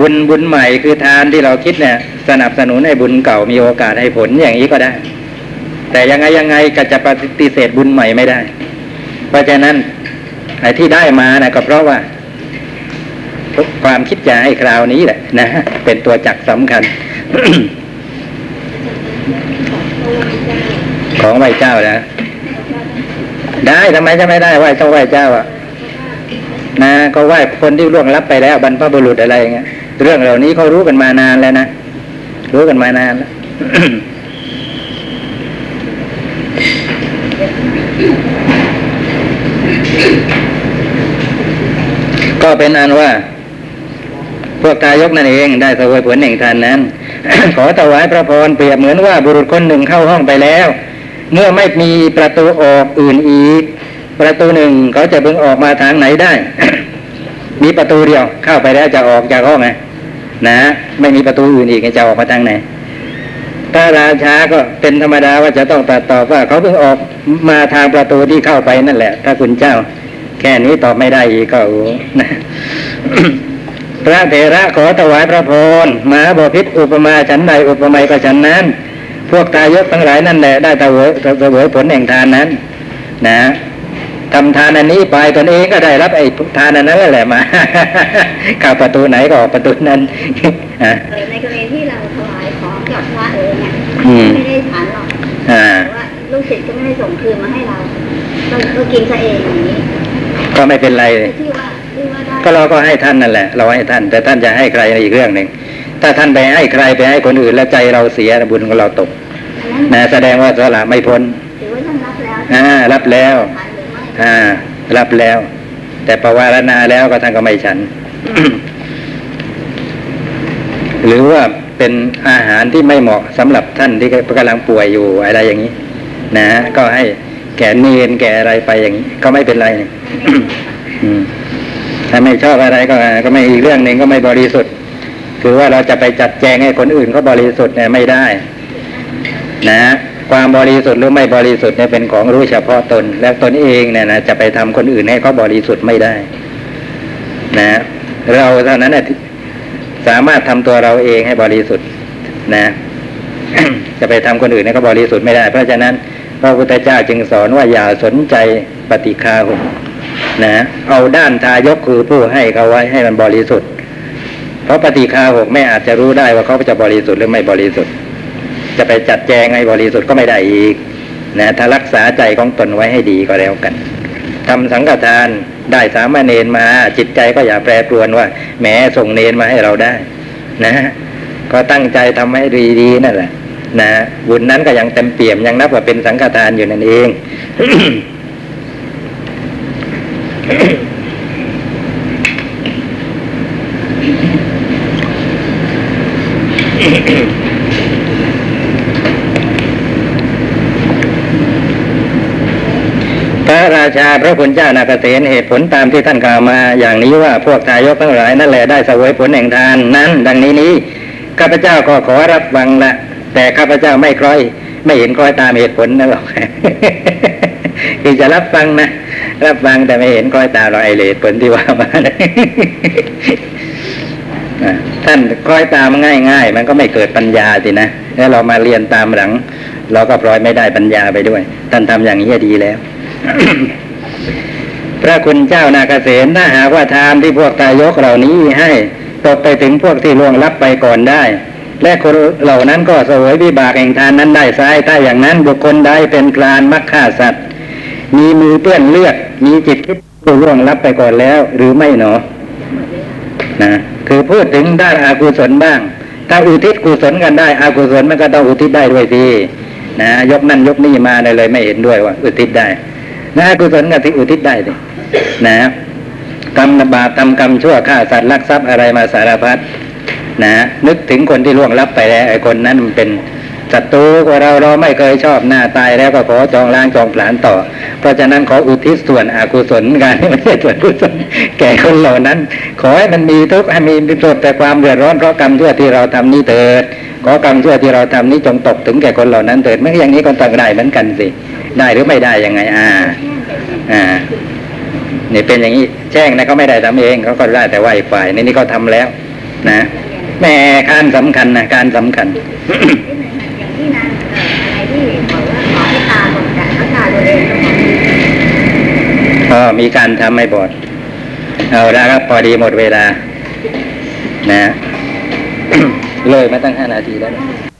บุญบุญใหม่คือทานที่เราคิดเนี่ย สนับสนุนให้บุญเก่ามีโอกาสให้ผลอย่างนี้ก็ได้ แต่ยังไงยังไงก็จะปฏิเสธบุญใหม่ไม่ได้ เพราะฉะนั้นไอ้ที่ได้มานะก็เพราะว่าความคิดให้คราวนี้แหละนะเป็นตัวจักสำคัญ ของไหว้เจ้านะได้ทำไมจะไม่ได้ไหว้ต้องไหว้เจ้าอะนะก็ไหว้คนที่ล่วงลับไปแล้วบรรพบุรุษอะไรเงี้ยเรื่องเหล่านี้เขารู้กันมานานแล้วนะรู้กันมานานแล้ว ก็เป็นอันว่า พวกทายกนั่นเองได้เสวยผลแห่งทานนั้น ขอถวายพระพรเปรียบเหมือนว่าบุรุษคนหนึ่งเข้าห้องไปแล้ว เมื่อไม่มีประตูออกอื่นอีก ประตูหนึ่งเขาจะเบิ่งออกมาทางไหนได้ มีประตูเดียวเข้าไปแล้วจะออกจากห้องไงนะไม่มีประตูอื่นอีกจะออกมาทางไหนถ้าราชาก็เป็นธรรมดาว่าจะต้องตัดตอบว่าเขาเพิ่งออกมาทางประตูที่เข้าไปนั่นแหละถ้าคุณเจ้า แค่นี้ตอบไม่ได้อีกก็โอ้นะพระเถระขอถวายพระพรมหาบพิษอุปมาฉันใดอุปไมยก็ฉันนั้น พวกตายกทั้งหลายนั่นแหละได้เสวยเสวยผลแห่งทานนั้น นะทำทานอันนี้ไปตนเองก็ได้รับไอ้ทานอันนั้นแหละมาเข้าประตูไหนก็ออกประตูนั้นอะเออในกรณีที่เราถวายของกับพระเองเนี่ยอืมไม่ได้ฉันหรอกอ่าแต่ว่าลูกศิษย์ก็ไม่ได้ส่งคืนมาให้เราเราเรากินซะเองอย่างนี้ ก็ไม่เป็นไรแต่ที่ว่าที่ว่าได้ก็เราก็ให้ท่านนั่นแหละ เราให้ท่าน แต่ท่านจะให้ใครอีกเรื่องหนึ่งถ้าท่านไปให้ใครไปให้คนอื่นแล้วใจเราเสียบุญของเราตกอันนั้นนะแสดงว่าสละไม่พ้นถือว่าท่านรับแล้วอ่ารับแล้วฉันหรือไม่อ่ารับแล้ว แต่ประวารณาแล้วก็ท่านก็ไม่ฉัน หรือว่าเป็นอาหารที่ไม่เหมาะสำหรับท่านที่กำลังป่วยอยู่อะไรอย่างนี้ นะก็ให้ แก่เนนแก่อะไรไปอย่างนี้ก็ไม่เป็นไรถ้าไม่ชอบอะไรก็ ก็ไม่อีกเรื่องหนึ่งก็ไม่บริสุทธิ์ คือว่าเราจะไปจัดแจงให้คนอื่นเขาบริสุทธิ์เนี่ยไม่ได้ นะความบริสุทธิ์หรือไม่บริสุทธิ์เนี่ยเป็นของรู้เฉพาะตน และตนเองเนี่ยนะจะไปทำคนอื่นให้เขาบริสุทธิ์ไม่ได้ นะ เราเท่านั้นนะที่สามารถทำตัวเราเองให้บริสุทธิ์ นะ จะไปทำคนอื่นให้เขาบริสุทธิ์ไม่ได้ เพราะฉะนั้น พระพุทธเจ้าจึงสอนว่าอย่าสนใจปฏิคาหกนะเอาด้านทายกคือผู้ให้เขาไว้ให้มันบริสุทธิ์ เพราะปฏิคาหกไม่อาจจะรู้ได้ว่าเขาจะบริสุทธิ์หรือไม่บริสุทธิ์ จะไปจัดแจงให้บริสุทธิ์ก็ไม่ได้อีกนะถ้ารักษาใจของตนไว้ให้ดีก็แล้วกันทำสังฆทานได้สามเณรมาจิตใจก็อย่าแปรปรวนว่าแหมส่งเนรมาให้เราได้ นะก็ตั้งใจทำให้ดีๆนั่นแหละ นะบุญนั้นก็ยังเต็มเปี่ยมยังนับว่าเป็นสังฆทานอยู่นั่นเองพระราชาพระคุณเจ้านาเกษตเหตุผลตามที่ท่านกล่าวมา อย่างนี้ว่าพวกทายกทั้งหลายนั่นแหละได้เสวยผลแห่งทานนั้น ดังนี้นี้ข้าพเจ้าก็ขอรับฟังละ แต่ข้าพเจ้าไม่คล้อย ไม่เห็นคล้อยตามเหตุผลนะหรอกคือจะรับฟังนะรับฟังแต่ไม่เห็นคล้อยตามเราไอเหตุผลที่ว่ามานะท่านคล้อยตามง่ายๆมันก็ไม่เกิดปัญญาสินะแล้วเรามาเรียนตามหลัง เราก็พลอยไม่ได้ปัญญาไปด้วย ท่านทำอย่างนี้ดีแล้วพระคุณเจ้านาเกษตถ้าหากว่าทานที่พวกตายกเหล่านี้ให้ตกไปถึงพวกที่ล่วงลับไปก่อนได้ และคนเหล่านั้นก็เสวยวิบากแห่งทานนั้นได้ซ้ายถ้าอย่างนั้นบุคคลใดเป็นพรานมักฆ่าสัตว์ มีมือเปื้อนเลือดมีจิตคิดผู้ล่วงลับไปก่อนแล้ว หรือไม่หนอนะคือพูดถึงด้านอากุศลบ้าง ถ้าอุทิศกุศลกันได้อากุศลมันก็ต้องอุทิศได้ด้วยสินะยกนั่นยกนี่มาเลยไม่เห็นด้วยว่าอุทิศได้นะอากุศลก็ที่อุทิศได้สินะกรรมบาปทำกรรมชั่วฆ่าสัตว์ลักทรัพย์อะไรมาสารพัด นะนึกถึงคนที่ล่วงลับไปแล้วไอ้คนนั้นมันเป็นศัตรูกว่าเราเราไม่เคยชอบหน้าตายแล้วก็ขอจองล้างจองผลาญต่อ เพราะฉะนั้นขออุทิศส่วนอกุศลกันไม่ใช่ส่วนกุศลแก่คนเหล่านั้น ขอให้มันมีทุกข์ให้มีประสบแต่ความเดือดร้อนเพราะกรรมชั่วที่เราทำนี้เถิดขอกรรมชั่วที่เราทำนี้จงตกถึงแก่คนเหล่านั้นเถิดไม่อย่างนี้ก็ต้องได้เหมือนกันสิได้หรือไม่ได้ยังไง อ่า อ่านี่เป็นอย่างนี้แจ้งนะเขาไม่ได้ทำเองเขาก็ได้แต่ว่าอีกฝ่ายนี่นี่เขาทาแล้ว นะ แหม่การสำคัญนะการสำคัญอย่างที่นางเอ่ออะไรที่บอกว่าขอให้ตาบอดแต่เขาตาตัวเองก็บอกก็มีการทำให้บอด เอาละครับพอดีหมดเวลา นะ เลยมาตั้งห้านาทีแล้วนะ